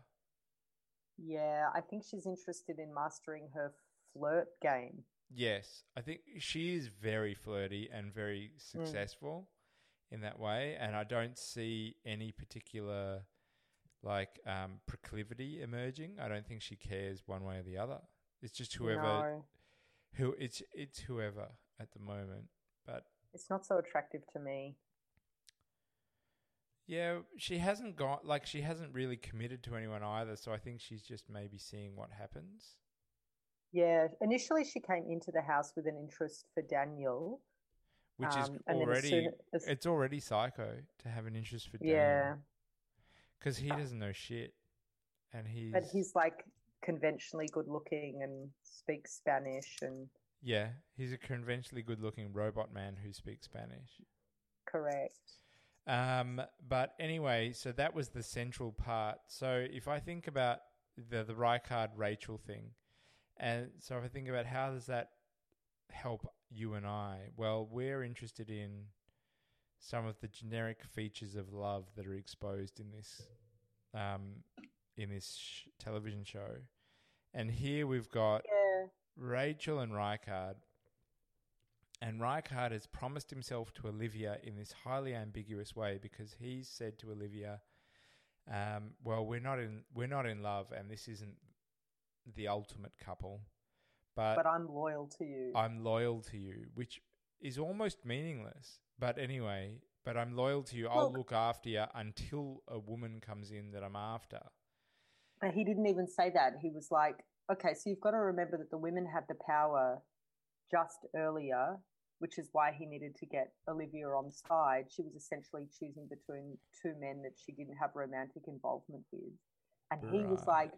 S5: Yeah, I think she's interested in mastering her flirt game.
S6: Yes, I think she is very flirty and very successful in that way, and I don't see any particular like um, proclivity emerging. I don't think she cares one way or the other. It's just whoever
S5: No,
S6: who it's it's whoever at the moment. But
S5: it's not so attractive to me.
S6: yeah, she hasn't got like she hasn't really committed to anyone either. So I think she's just maybe seeing what happens.
S5: Yeah, initially she came into the house with an interest for Daniel.
S6: Which is
S5: Um, as
S6: already
S5: soon as-
S6: it's already psycho to have an interest for Daniel.
S5: Yeah,
S6: Because he doesn't know shit. And he's.
S5: but he's like conventionally good looking and speaks Spanish and
S6: Yeah, he's a conventionally good looking robot man who speaks Spanish.
S5: correct.
S6: Um, but anyway, so that was the central part. So if I think about the, the Rykard Rachel thing, and so if I think about how does that help you and I, well, we're interested in some of the generic features of love that are exposed in this um, in this sh- television show. And here we've got
S5: Yeah,
S6: Rachel and Rykard. And Rykard has promised himself to Olivia in this highly ambiguous way because he's said to Olivia, um, "Well, we're not in we're not in love, and this isn't the ultimate couple, but,
S5: but I'm loyal to you.
S6: I'm loyal to you," which is almost meaningless. But anyway, but I'm loyal to you. I'll
S5: Look-
S6: look after you until a woman comes in that I'm after.
S5: But he didn't even say that. He was like, okay, so you've got to remember that the women had the power just earlier, which is why he needed to get Olivia on side. She was essentially choosing between two men that she didn't have romantic involvement with. And he was like,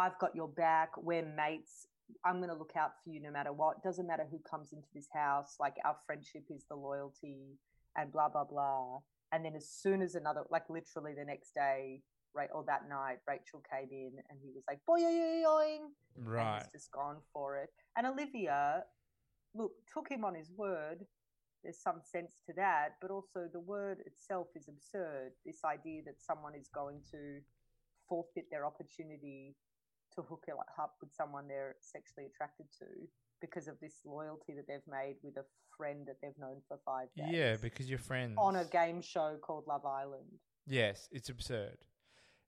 S5: I've got your back. We're mates. I'm going to look out for you no matter what. Doesn't matter who comes into this house. Like, our friendship is the loyalty and blah, blah, blah. And then as soon as another, like literally the next day, right, or that night, Rachel came in and he was like, boing, and
S6: Right.
S5: he's just gone for it. And Olivia, look, took him on his word. There's some sense to that, but also the word itself is absurd. This idea that someone is going to forfeit their opportunity to hook it up with someone they're sexually attracted to because of this loyalty that they've made with a friend that they've known for five days.
S6: Yeah, because you're friends
S5: on a game show called Love Island.
S6: Yes, it's absurd.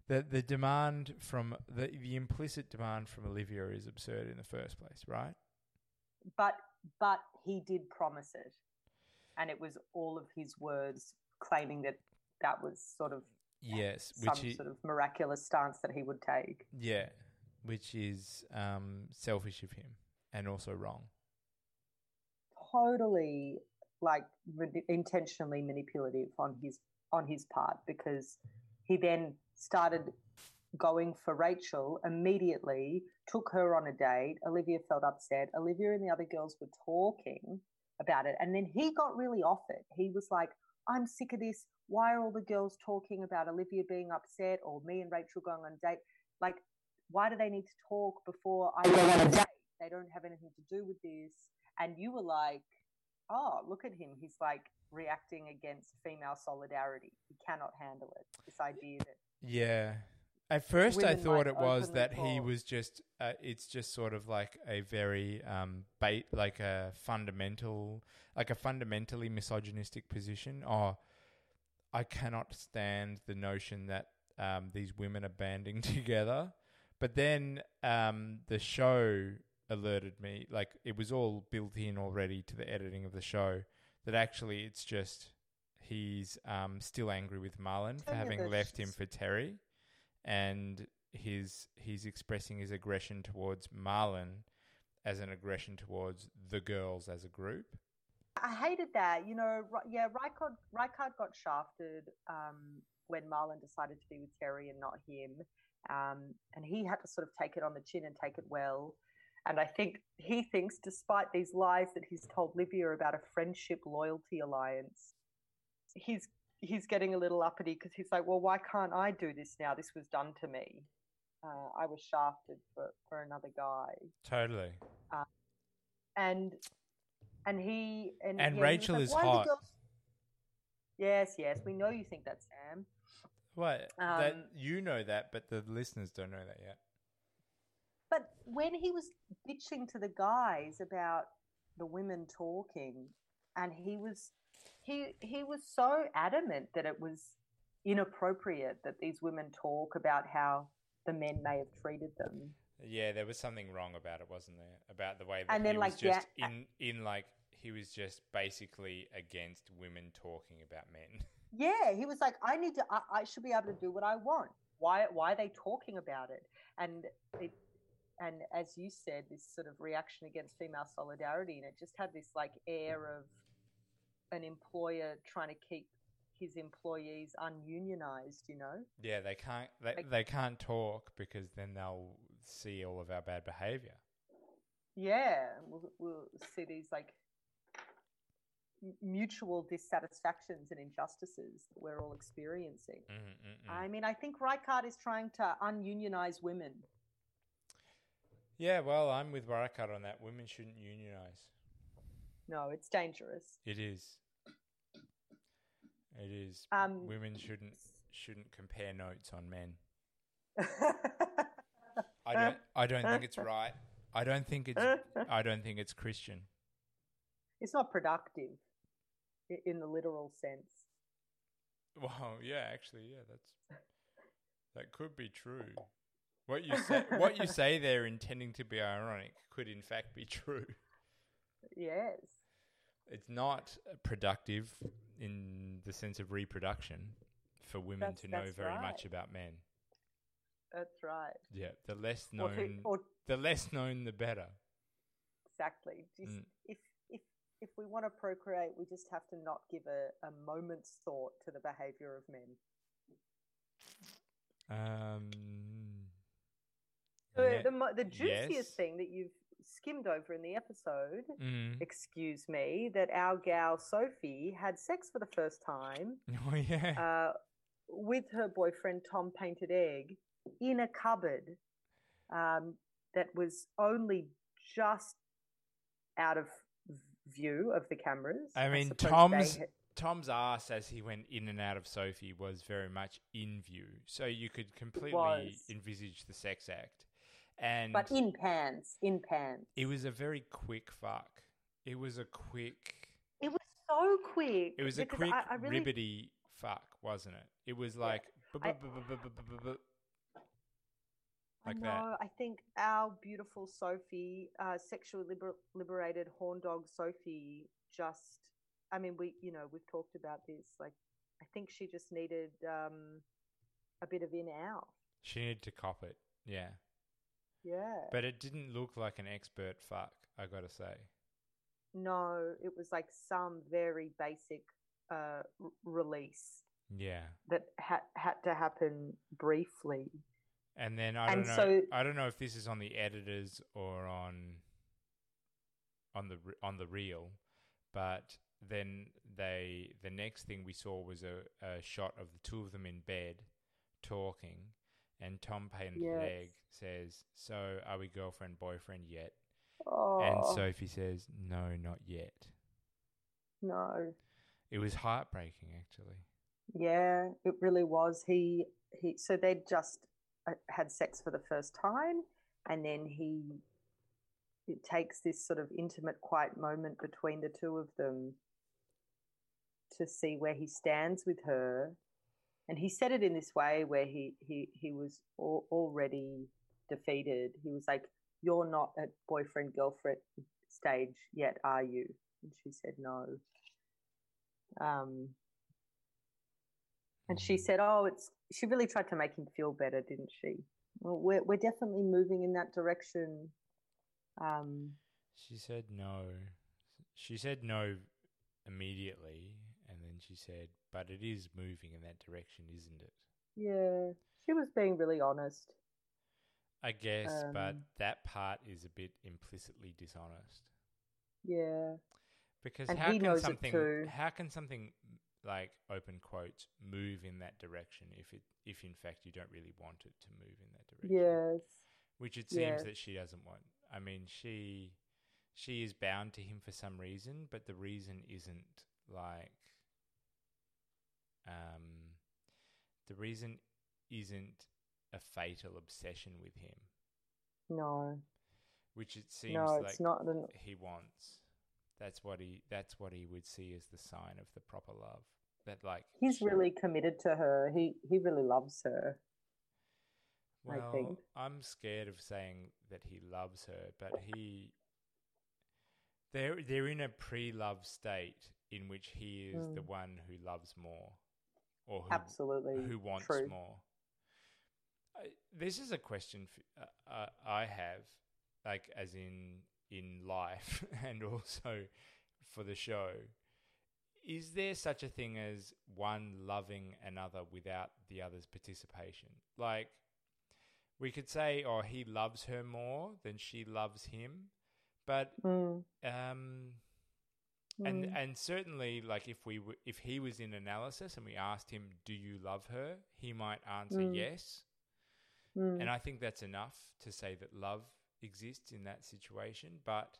S6: The the demand from the the implicit demand from Olivia is absurd in the first place, right?
S5: but but he did promise it and it was all of his words claiming that that was sort of
S6: Yes,
S5: some
S6: which he,
S5: sort of miraculous stance that he would take
S6: yeah, which is um, selfish of him and also wrong.
S5: totally like mani- intentionally manipulative on his on his part because he then started going for Rachel immediately, took her on a date. Olivia felt upset. Olivia and the other girls were talking about it. And then he got really off it. He was like, I'm sick of this. Why are all the girls talking about Olivia being upset or me and Rachel going on a date? Like, why do they need to talk before I go on a date? They don't have anything to do with this. And you were like, oh, look at him. He's like reacting against female solidarity. He cannot handle it. This idea that
S6: Yeah. At first, I thought it was that he was just. Uh, it's just sort of like a very um, bait, like a fundamental, like a fundamentally misogynistic position. Oh, I cannot stand the notion that um, these women are banding together. But then um, the show alerted me, like it was all built in already to the editing of the show, that actually it's just he's um, still angry with Malin for
S5: Tell
S6: having left him for Terry, and his he's expressing his aggression towards Malin as an aggression towards the girls as a group.
S5: I hated that. You know, yeah, Rykard, Rykard got shafted um, when Malin decided to be with Terry and not him. Um, and he had to sort of take it on the chin and take it well. And I think he thinks, despite these lies that he's told Livia about a friendship loyalty alliance, he's he's getting a little uppity because he's like, well, why can't I do this now? This was done to me. Uh, I was shafted for, for another guy
S6: Totally.
S5: and and he and,
S6: And
S5: yeah,
S6: Rachel
S5: like,
S6: is
S5: "Why are the
S6: hot."
S5: girls-" Yes, yes, we know you think that, Sam.
S6: What? that
S5: Um,
S6: you know that, but the listeners don't know that yet.
S5: But when he was bitching to the guys about the women talking, and he was he he was so adamant that it was inappropriate that these women talk about how the men may have treated them.
S6: Yeah, there was something wrong about it, wasn't there? About the way that
S5: And
S6: he
S5: then,
S6: was
S5: like,
S6: just
S5: yeah,
S6: in in like he was just basically against women talking about men.
S5: Yeah, he was like, I need to, I, I should be able to do what I want. Why, why are they talking about it? And it, and as you said, this sort of reaction against female solidarity, and it just had this like air of an employer trying to keep his employees ununionized. You know?
S6: yeah, they can't they,
S5: Like-
S6: they can't talk because then they'll see all of our bad behavior.
S5: Yeah, we'll, we'll see these like mutual dissatisfactions and injustices that we're all experiencing.
S6: Mm, mm, mm.
S5: I mean, I think Rykard is trying to ununionize women.
S6: Yeah, well, I'm with Barakat on that. Women shouldn't unionize.
S5: No, it's dangerous.
S6: It is. It is.
S5: Um,
S6: Women shouldn't shouldn't compare notes on men. I don't. I don't think it's right. I don't think it's. I don't think it's Christian.
S5: it's not productive in the literal sense.
S6: Well, yeah, actually, yeah, that's that could be true. What you say, what you say there, intending to be ironic, could in fact be true.
S5: Yes.
S6: It's not productive in the sense of reproduction for women
S5: That's-
S6: to know very
S5: right.
S6: much about men.
S5: That's right.
S6: Yeah, the less
S5: Or to-
S6: known,
S5: or
S6: the less known, the better.
S5: exactly. Just,
S6: Mm.
S5: If if we want to procreate, we just have to not give a, a moment's thought to the behavior of men.
S6: Um,
S5: The
S6: yeah.
S5: the, mo- the juiciest
S6: Yes.
S5: thing that you've skimmed over in the episode,
S6: Mm.
S5: excuse me, that our gal Sophie had sex for the first time
S6: Oh yeah.
S5: uh, with her boyfriend Tom Painted Egg in a cupboard um, that was only just out of view of the cameras.
S6: I mean,
S5: they
S6: Tom's Tom's ass as he went in and out of Sophie was very much in view, so you could completely envisage the sex act, and
S5: but in pants, in pants.
S6: it was a very quick fuck. It was a quick.
S5: It was so quick.
S6: It was a quick
S5: I, I really,
S6: ribbity fuck, wasn't it? It was like
S5: I-
S6: like
S5: I
S6: that.
S5: know. I think our beautiful Sophie, uh, sexually liber- liberated horn dog Sophie, just. I mean, we you know we've talked about this. Like, I think she just needed um, a bit of in out.
S6: She needed to cop it, yeah.
S5: Yeah.
S6: But it didn't look like an expert fuck. I gotta say.
S5: no, it was like some very basic uh, r- release
S6: Yeah.
S5: that had had to happen briefly.
S6: And then I
S5: And
S6: don't know.
S5: so-
S6: I don't know if this is on the editors or on on the on the reel, but then they the next thing we saw was a, a shot of the two of them in bed talking, and Tom Painted
S5: Yes.
S6: Egg says, "So are we girlfriend boyfriend yet?"
S5: Oh
S6: And Sophie says, "No, not yet."
S5: no,
S6: It was heartbreaking, actually.
S5: yeah, it really was. He he. So they'd just had sex for the first time, and then he it takes this sort of intimate, quiet moment between the two of them to see where he stands with her. And he said it in this way where he he he was al- already defeated. He was like, "You're not at boyfriend girlfriend stage yet, are you?" And she said, "No." Um, and she said, "Oh, it's." She really tried to make him feel better, didn't she? Well, we're we're definitely moving in that direction. Um,
S6: She said no. She said no immediately, and then she said, "But it is moving in that direction, isn't it?"
S5: yeah, she was being really honest.
S6: I guess, but
S5: Um,
S6: that part is a bit implicitly dishonest
S5: Yeah,
S6: because
S5: And
S6: how can something how can something like open quotes move in that direction if it if in fact you don't really want it to move in that direction?
S5: yes,
S6: which it seems
S5: Yeah.
S6: that she doesn't want. I mean, she she is bound to him for some reason, but the reason isn't like um the reason isn't a fatal obsession with him,
S5: no,
S6: which it seems
S5: no,
S6: like
S5: it's not. An,
S6: he wants. That's what he that's what he would see as the sign of the proper love. That like
S5: he's really committed to her. He he really loves her. I
S6: Well,
S5: think.
S6: I'm scared of saying that he loves her, but he they're they're in a pre-love state in which he is the
S5: Mm.
S6: one who loves more, or who
S5: Absolutely,
S6: who wants
S5: true.
S6: more. I, this is a question f uh, uh, I have, like as in in life and also for the show. Is there such a thing as one loving another without the other's participation? Like, we could say, oh, he loves her more than she loves him, but
S5: Mm,
S6: um, and
S5: mm,
S6: and certainly like if we w- if he was in analysis and we asked him do you love her he might answer
S5: Mm.
S6: yes
S5: mm,
S6: and i think that's enough to say that love exists in that situation but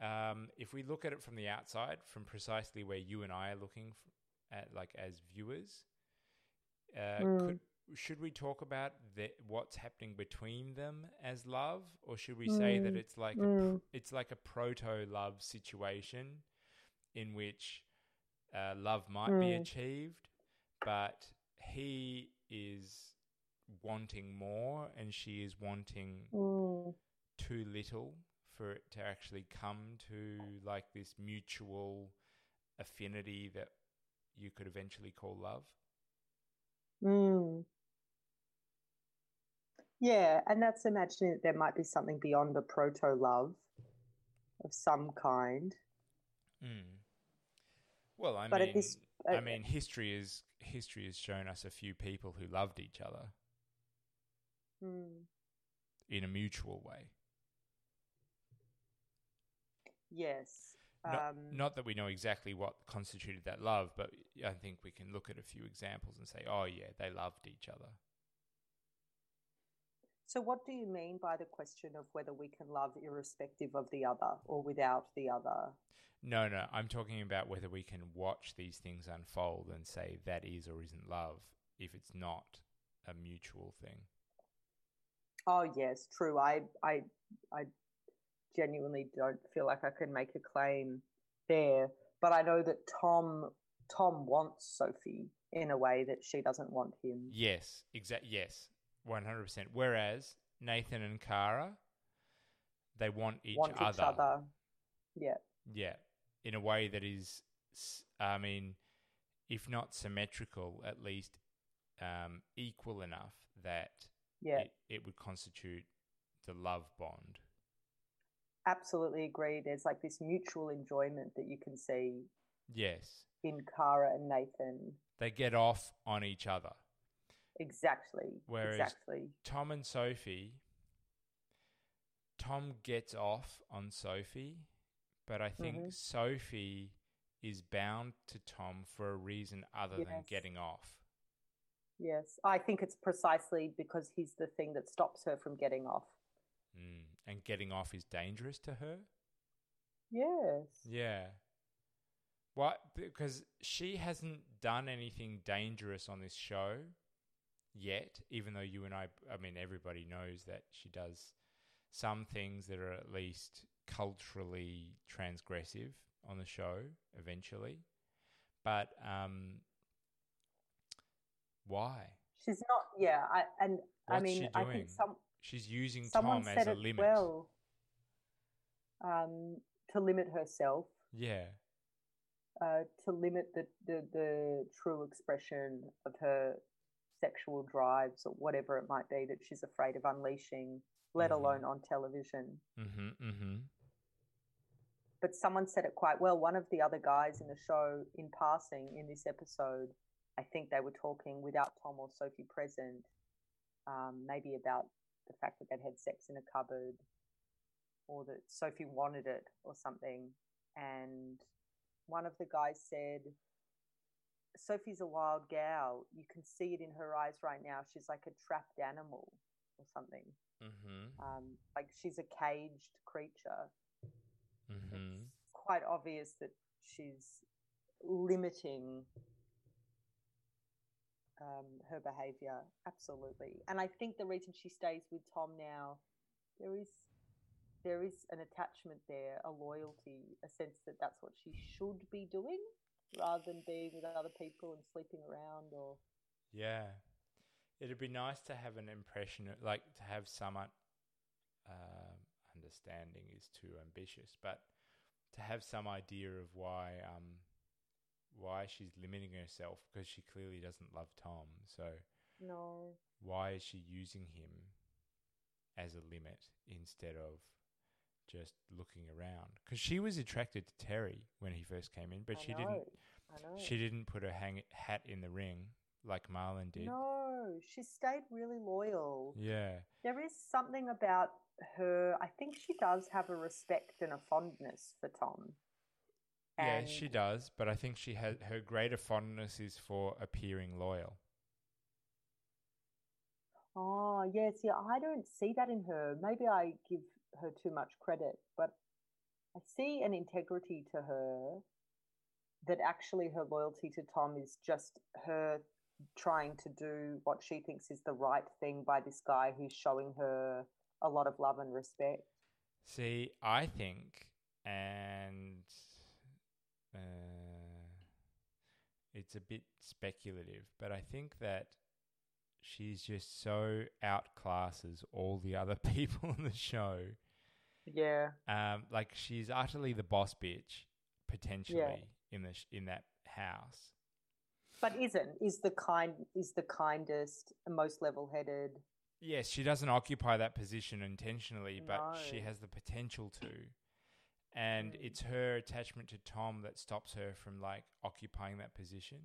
S6: um, if we look at it from the outside from precisely where you and i are looking at like as viewers uh,
S5: Mm.
S6: could should we talk about the, what's happening between them as love or should we say that
S5: Mm.
S6: it's like a
S5: Mm.
S6: pr- it's like a proto love situation in which uh, love might be
S5: Mm.
S6: achieved but he is wanting more and she is wanting
S5: mm.
S6: too little for it to actually come to like this mutual affinity that you could eventually call love
S5: Mm. Yeah, and that's imagining that there might be something beyond a proto love of some kind.
S6: Mm. Well, I
S5: But
S6: mean,
S5: this-
S6: I
S5: uh,
S6: mean, history is history has shown us a few people who loved each other
S5: Mm.
S6: in a mutual way.
S5: Yes.
S6: Not,
S5: Um,
S6: not that we know exactly what constituted that love, but I think we can look at a few examples and say, "Oh, yeah, they loved each other."
S5: So, what do you mean by the question of whether we can love irrespective of the other or without the other?
S6: No, no, I'm talking about whether we can watch these things unfold and say that is or isn't love if it's not a mutual thing.
S5: Oh, yes, true. I, I, I genuinely don't feel like I can make a claim there, but I know that Tom, Tom wants Sophie in a way that she doesn't want him.
S6: Yes, exact. Yes, one hundred percent. Whereas Nathan and Cara, they want each
S5: want
S6: other.
S5: each other. Yeah.
S6: Yeah, in a way that is, I mean, if not symmetrical, at least um, equal enough
S5: Yeah.
S6: it, it would constitute the love bond.
S5: absolutely agree. There's like this mutual enjoyment that you can see
S6: Yes.
S5: in Cara and Nathan.
S6: They get off on each other.
S5: Exactly.
S6: Whereas-
S5: exactly.
S6: Tom and Sophie, Tom gets off on Sophie, but I think
S5: Mhm.
S6: Sophie is bound to Tom for a reason other than getting off.
S5: Yes. I think it's precisely because he's the thing that stops her from getting off.
S6: Mm. And getting off is dangerous to her?
S5: Yes.
S6: Yeah. Why? Because she hasn't done anything dangerous on this show yet, even though you and I, I mean, everybody knows that she does some things that are at least culturally transgressive on the show eventually. But um, why?
S5: She's not yeah, I and I mean I think some
S6: She's using Tom as a
S5: it
S6: limit.
S5: well. Um to limit herself,
S6: Yeah.
S5: uh, to limit the, the, the true expression of her sexual drives or whatever it might be that she's afraid of unleashing, let
S6: Mhm.
S5: alone on television.
S6: Mm-hmm. Mm-hmm.
S5: but someone said it quite well. One of the other guys in the show, in passing in this episode, I think they were talking without Tom or Sophie present, um, maybe about the fact that they'd had sex in a cupboard or that Sophie wanted it or something. And one of the guys said, Sophie's a wild gal. You can see it in her eyes right now. She's like a trapped animal or something.
S6: Mm-hmm.
S5: Um, like she's a caged creature
S6: Mm-hmm.
S5: it's quite obvious that she's limiting um, her behavior. Absolutely, and I think the reason she stays with Tom now, there is there is an attachment there, a loyalty, a sense that that's what she should be doing, rather than being with other people and sleeping around or
S6: Yeah. It'd be nice to have an impression, like to have some uh, understanding is too ambitious, but to have some idea of why um why she's limiting herself because she clearly doesn't love Tom. So
S5: no.
S6: why is she using him as a limit instead of just looking around? Because she was attracted to Terry when he first came in, but
S5: I
S6: she
S5: know,
S6: didn't.
S5: I know.
S6: She didn't put her hang- hat in the ring like Malin did.
S5: No, she stayed really loyal.
S6: Yeah.
S5: There is something about her. I think she does have a respect and a fondness for Tom.
S6: Yeah, she does, but I think she has her greater fondness is for appearing loyal.
S5: Oh, yes, yeah. I don't see that in her. Maybe I give her too much credit, but I see an integrity to her that actually her loyalty to Tom is just her trying to do what she thinks is the right thing by this guy who's showing her a lot of love and respect.
S6: See, I think, and uh, it's a bit speculative, but I think that she's just so outclasses all the other people on the show.
S5: Yeah.
S6: Um, like she's utterly the boss bitch potentially in the sh- in that house.
S5: But isn't is the kind is the kindest, most level-headed.
S6: Yes, she doesn't occupy that position intentionally, but she has the potential to. And it's her attachment to Tom that stops her from like occupying that position.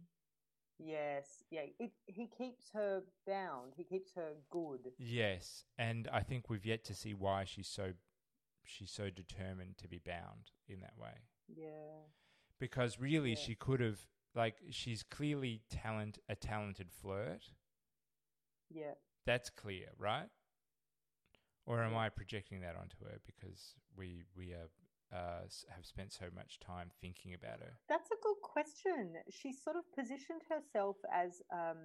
S5: Yes, yeah. It, he keeps her bound. He keeps her good.
S6: Yes, and I think we've yet to see why she's so she's so determined to be bound in that way.
S5: Yeah.
S6: Because really
S5: Yeah.
S6: she could have like she's clearly talent a talented flirt.
S5: Yeah.
S6: That's clear, right? Or am I projecting that onto her because we we are, uh, have spent so much time thinking about her?
S5: That's a good question. She sort of positioned herself as um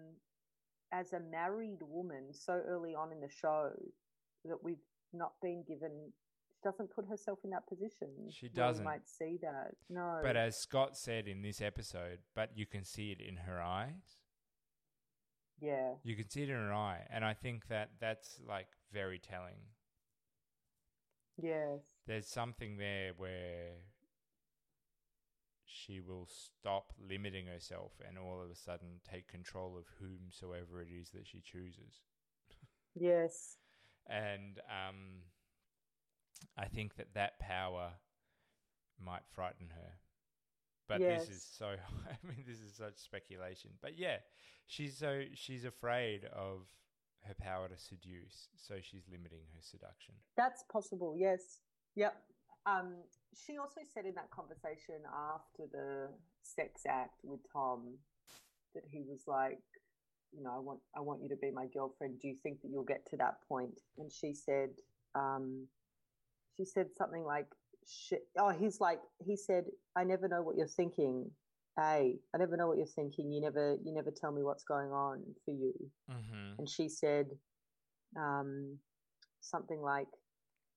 S5: as a married woman so early on in the show that we've not been given she doesn't put herself in that position.
S6: She doesn't.
S5: You might see that. No.
S6: But as Scott said in this episode, but you can see it in her eyes.
S5: yeah.
S6: You can see it in her eye, and I think that that's like very telling.
S5: Yes.
S6: There's something there where she will stop limiting herself and all of a sudden take control of whomsoever it is that she chooses.
S5: Yes.
S6: and um, I think that that power might frighten her. But this is so. I mean, this is such speculation. But yeah, she's so she's afraid of her power to seduce, so she's limiting her seduction.
S5: That's possible. Yes. Yep. Um, she also said in that conversation after the sex act with Tom that he was like, you know, I want I want you to be my girlfriend. Do you think that you'll get to that point? And she said, um, she said something like, oh, he's like, he said, I never know what you're thinking. Hey, I never know what you're thinking. You never, you never tell me what's going on for you.
S6: Mm-hmm.
S5: And she said, um, something like,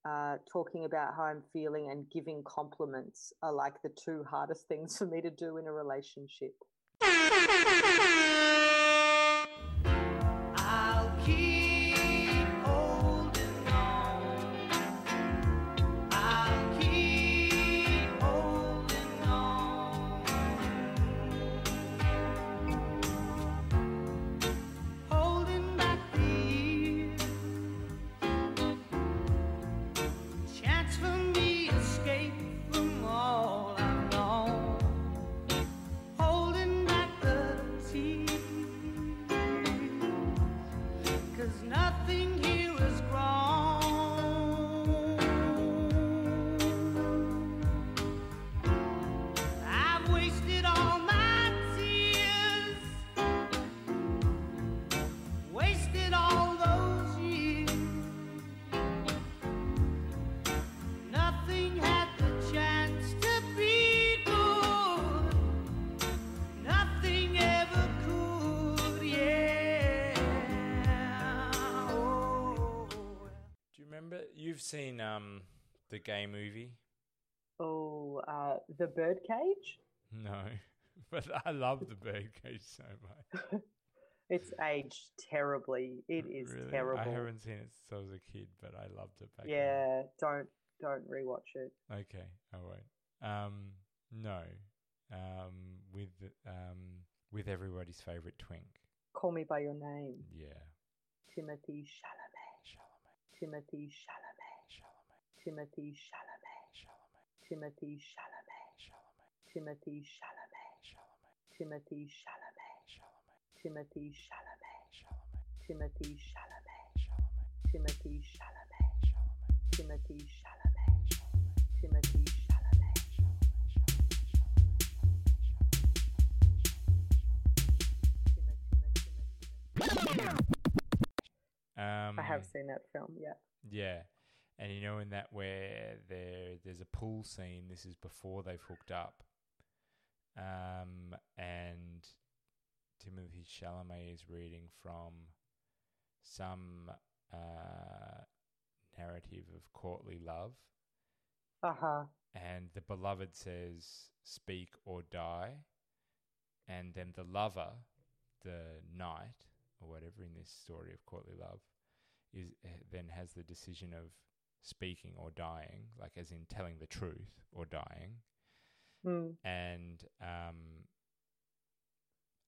S5: uh, talking about how I'm feeling and giving compliments are like the two hardest things for me to do in a relationship.
S6: seen um the gay movie?
S5: Oh, uh, the birdcage?
S6: No, but I love the birdcage so much.
S5: It's aged terribly. It is
S6: Really?
S5: terrible.
S6: I haven't seen it since I was a kid, but I loved it back then.
S5: yeah, don't don't rewatch it.
S6: Okay, I won't. Um, no. Um, with um, with everybody's favorite twink.
S5: Call me by your name,
S6: Yeah,
S5: Timothy Chalamet.
S6: Chalamet,
S5: Timothy Chalamet. Timothy Chalamet.
S6: Chalamet,
S5: Timothy Chalamet.
S6: Chalamet,
S5: Timothy Chalamet.
S6: Chalamet,
S5: Timothy Chalamet.
S6: Chalamet,
S5: Timothy Chalamet.
S6: Chalamet,
S5: Timothy Chalamet.
S6: Chalamet,
S5: Timothy Chalamet.
S6: Chalamet,
S5: Timothy Chalamet.
S6: Chalamet,
S5: Timothy Chalamet.
S6: Um,
S5: I have seen that film. Yeah.
S6: Yeah. And you know in that where there there's a pool scene, this is before they've hooked up. Um and Timothy Chalamet is reading from some uh narrative of courtly love
S5: Uh huh.
S6: and the beloved says speak or die and then the lover the knight or whatever in this story of courtly love is eh, then has the decision of speaking or dying like as in telling the truth or dying
S5: Mm.
S6: and um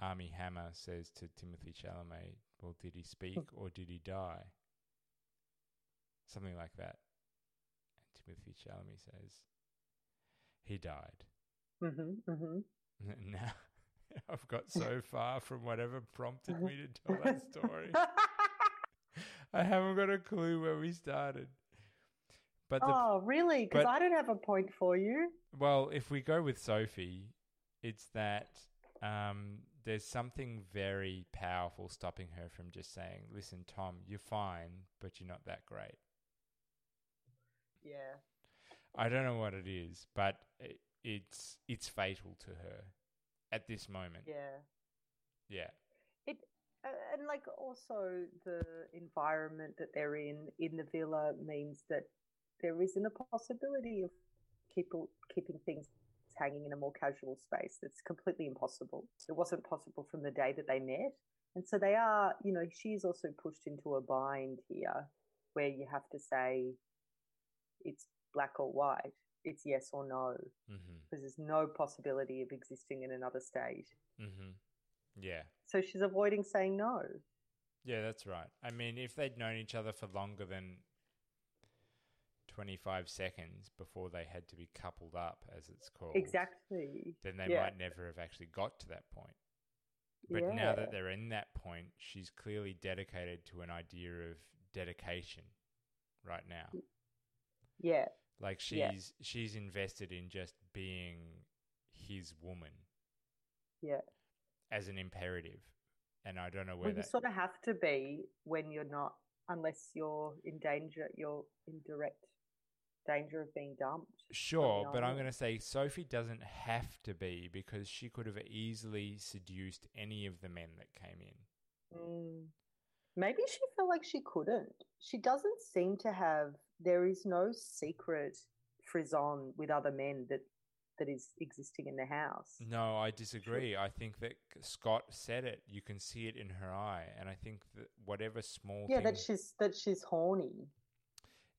S6: Armie Hammer says to Timothy Chalamet well did he speak or did he die something like that and Timothy Chalamet says he died
S5: Mm-hmm, mm-hmm.
S6: now I've got so far from whatever prompted me to tell that story. I haven't got a clue where we started. But the,
S5: oh, really? Because I don't have a point for you.
S6: well, if we go with Sophie, it's that um, there's something very powerful stopping her from just saying, "Listen, Tom, you're fine, but you're not that great."
S5: Yeah.
S6: I don't know what it is, but it, it's it's fatal to her at this moment.
S5: Yeah.
S6: Yeah.
S5: It uh, and like also the environment that they're in in the villa means that there isn't a possibility of people keeping things hanging in a more casual space. That's completely impossible. It wasn't possible from the day that they met, and so they are. You know, she's also pushed into a bind here, where you have to say it's black or white. It's yes or no,
S6: Mhm.
S5: because there's no possibility of existing in another state.
S6: Mm-hmm. Yeah.
S5: So she's avoiding saying no.
S6: Yeah, that's right. I mean, if they'd known each other for longer than 25 seconds before they had to be coupled up, as it's called,
S5: Exactly.
S6: then they
S5: Yeah.
S6: might never have actually got to that point. But now that they're in that point, she's clearly dedicated to an idea of dedication right now.
S5: Yeah.
S6: Like she's
S5: Yeah.
S6: she's invested in just being his woman
S5: Yeah.
S6: as an imperative. And I don't know where
S5: Well, you sort of have to be when you're not, unless you're in danger, you're in direct danger of being dumped.
S6: Sure, but I'm going to say Sophie doesn't have to be because she could have easily seduced any of the men that came in.
S5: Mm. Maybe she felt like she couldn't. She doesn't seem to have. There is no secret frisson with other men that that is existing in the house.
S6: No, I disagree. I think that Scott said it. You can see it in her eye, and I think that whatever small
S5: Yeah,
S6: thing,
S5: that she's that she's horny.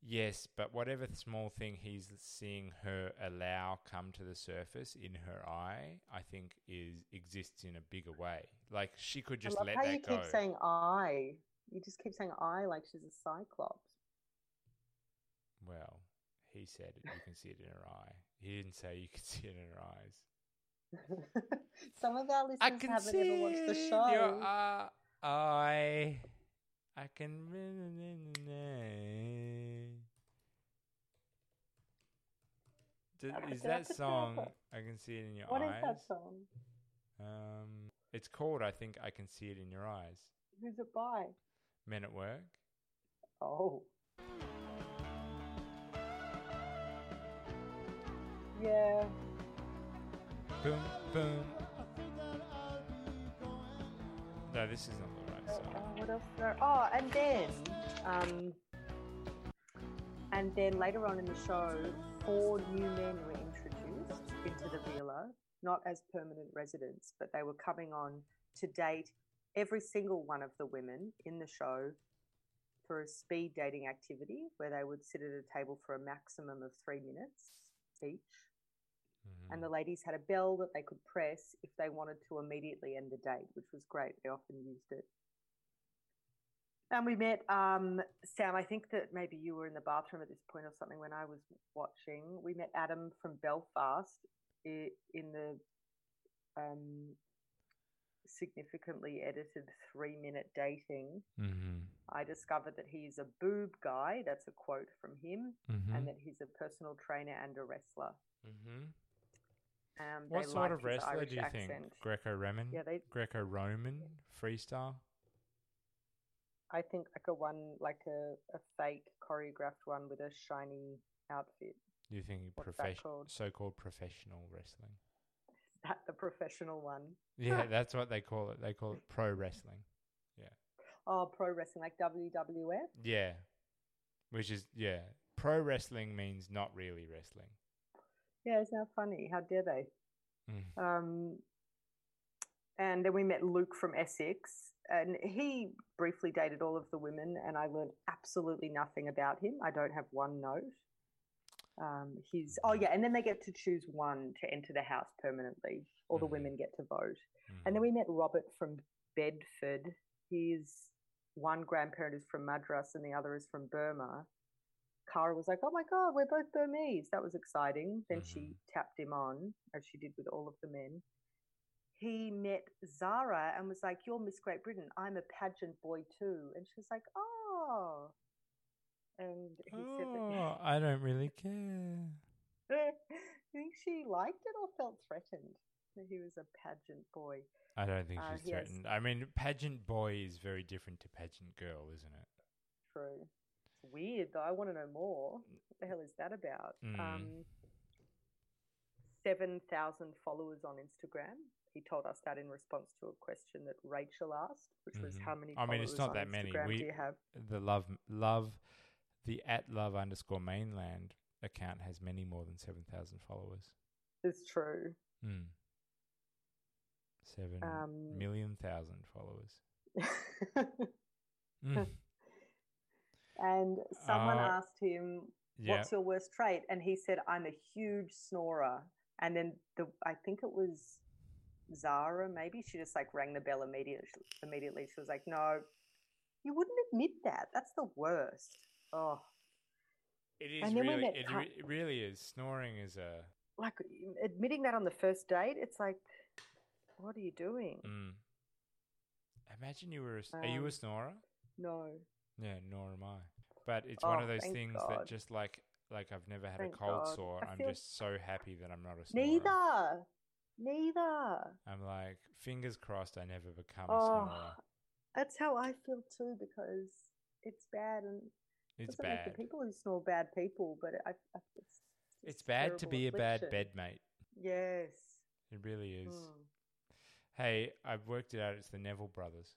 S6: Yes, but whatever small thing he's seeing her allow come to the surface in her eye, I think is exists in a bigger way. Like she could just
S5: I love
S6: let
S5: how
S6: that
S5: you
S6: go.
S5: keep saying I. You just keep saying I like she's a cyclops.
S6: Well, he said it. You can see it in her eye. He didn't say you can see it in her eyes.
S5: Some of our
S6: I
S5: listeners
S6: can
S5: haven't
S6: see
S5: ever watched the show.
S6: Your eye. I, I can. Is that song? I can see it in your
S5: What
S6: eyes.
S5: What is that song?
S6: Um, it's called. I think I can see it in your eyes.
S5: Who's it by?
S6: Men at work.
S5: Oh. Yeah.
S6: Boom, boom. No, this is not the right
S5: Uh,
S6: song.
S5: what else? There? Oh, and then, um, and then later on in the show, four new men were introduced into the villa, not as permanent residents, but they were coming on to date every single one of the women in the show for a speed dating activity where they would sit at a table for a maximum of three minutes each.
S6: Mhm.
S5: And the ladies had a bell that they could press if they wanted to immediately end the date, which was great. They often used it. And we met um, Sam. I think that maybe you were in the bathroom at this point or something when I was watching. We met Adam from Belfast in the um, significantly edited three minute dating.
S6: Mhm.
S5: I discovered that he's a boob guy. That's a quote from him.
S6: Mhm.
S5: And that he's a personal trainer and a wrestler.
S6: Mhm.
S5: Um,
S6: What sort of wrestler do you
S5: accent.
S6: think? Greco-Roman.
S5: Yeah, they.
S6: Greco-Roman freestyle.
S5: I think like a one, like a, a fake choreographed one with a shiny outfit.
S6: You think
S5: What's that
S6: profession,
S5: called?
S6: so-called professional wrestling?
S5: Is that the professional one?
S6: Yeah, that's what they call it. They call it pro wrestling. Yeah.
S5: Oh, pro wrestling, like WWF.
S6: Yeah, which is yeah. Pro wrestling means not really wrestling.
S5: Yeah, isn't that funny? How dare they?
S6: Mm.
S5: Um, and then we met Luke from Essex, and he briefly dated all of the women, and I learned absolutely nothing about him. I don't have one note. Um, he's oh yeah, and then they get to choose one to enter the house permanently. All the
S6: Mhm.
S5: women get to vote.
S6: Mhm.
S5: And then we met Robert from Bedford. His one grandparent is from Madras and the other is from Burma. Cara was like, "Oh my god, we're both Burmese." That was exciting. Then she tapped him on, as she did with all of the men. He met Zara and was like, "You're Miss Great Britain. I'm a pageant boy too." And she was like, "Oh." And he said that
S6: Oh, I don't really care.
S5: I think she liked it or felt threatened that he was a pageant boy.
S6: I don't think
S5: Uh,
S6: she's
S5: has-
S6: threatened. I mean, pageant boy is very different to pageant girl, isn't it?
S5: True. It's weird though. I want to know more. What the hell is that about?
S6: Mm.
S5: Um, Seven thousand followers on Instagram. He told us that in response to a question that Rachel asked, which was
S6: Mhm.
S5: how many.
S6: I mean, it's not that many. We-
S5: do you have?
S6: The love, love, the at love underscore mainland account has many more than seven thousand followers.
S5: It's true.
S6: Mm. Seven
S5: Um,
S6: million thousand followers. Mm.
S5: and someone
S6: Uh,
S5: asked him,
S6: yeah.
S5: "What's your worst trait?" And he said, "I'm a huge snorer." And then the I think it was Zara, maybe she just like rang the bell immediately. Immediately, she was like, "No, you wouldn't admit that. That's the worst." Oh,
S6: It is
S5: And then we
S6: really,
S5: met
S6: it, re- it really is. Snoring is a.
S5: Like admitting that on the first date, it's like, what are you doing?
S6: Mm. Imagine you were. A, s- are you a
S5: Um,
S6: snorer?
S5: No.
S6: Yeah, nor am I. But it's one
S5: Oh,
S6: of those things
S5: God.
S6: that just like like I've never had
S5: Thank
S6: a cold
S5: God.
S6: sore. I'm just so happy that I'm not a snorer.
S5: Neither. Neither.
S6: I'm like fingers crossed I never become a
S5: Oh,
S6: snorer.
S5: that's how I feel too because it's bad and
S6: It's
S5: doesn't make
S6: bad.
S5: the people who snore bad people, but I, I it's,
S6: It's bad to be a bad bedmate.
S5: Yes.
S6: It really is.
S5: Mm.
S6: Hey, I've worked it out. It's the Neville brothers.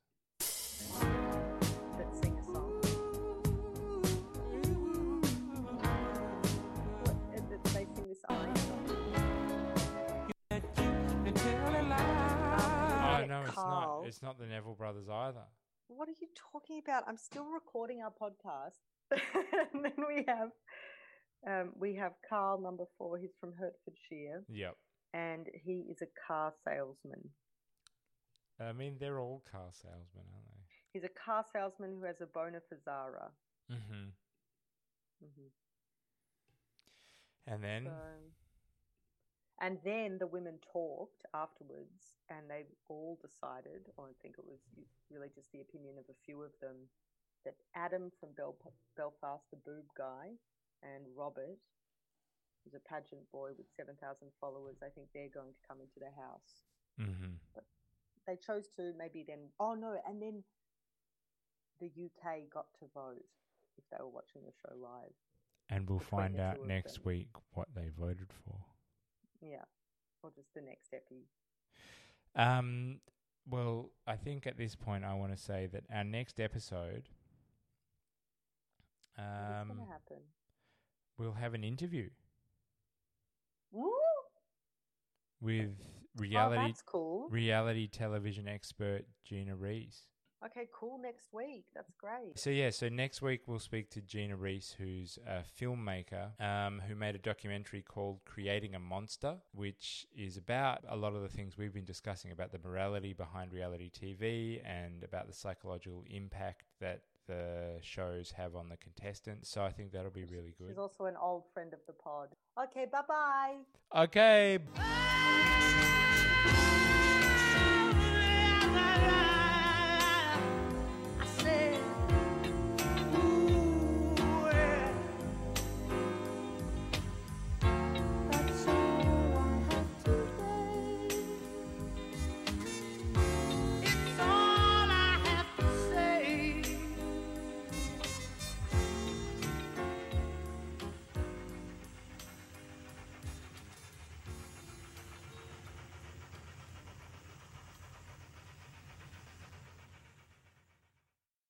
S6: Not. It's not the Neville brothers either.
S5: What are you talking about? I'm still recording our podcast. and then we have um, we have Carl number four. He's from Hertfordshire,
S6: Yep.
S5: and he is a car salesman.
S6: I mean, they're all car salesmen, aren't they?
S5: He's a car salesman who has a boner for Zara.
S6: Mm-hmm.
S5: hmm
S6: And then,
S5: So, and then the women talked afterwards, and they all decided, or I think it was really just the opinion of a few of them, that Adam from Bel- Belfast, the boob guy, and Robert, who's a pageant boy with 7,000 followers, I think they're going to come into the house.
S6: mm-hmm.
S5: They chose to maybe then, oh no, and then the UK got to vote if they were watching the show live.
S6: and we'll
S5: between
S6: find out next
S5: them.
S6: week what they voted for.
S5: Yeah. Or just the next epi.
S6: Um, well, I think at this point I want to say that our next episode,
S5: What's
S6: um,
S5: going to happen?
S6: we'll have an interview
S5: Woo!
S6: with
S5: Oh,
S6: reality
S5: that's cool.
S6: reality television expert Gina Reese.
S5: Okay, cool. Next week. That's great.
S6: So yeah, so next week we'll speak to Gina Reese, who's a filmmaker um, who made a documentary called "Creating a Monster," which is about a lot of the things we've been discussing about the morality behind reality TV and about the psychological impact that the shows have on the contestants. So I think that'll be really good.
S5: She's also an old friend of the pod. Okay, bye bye.
S6: Okay.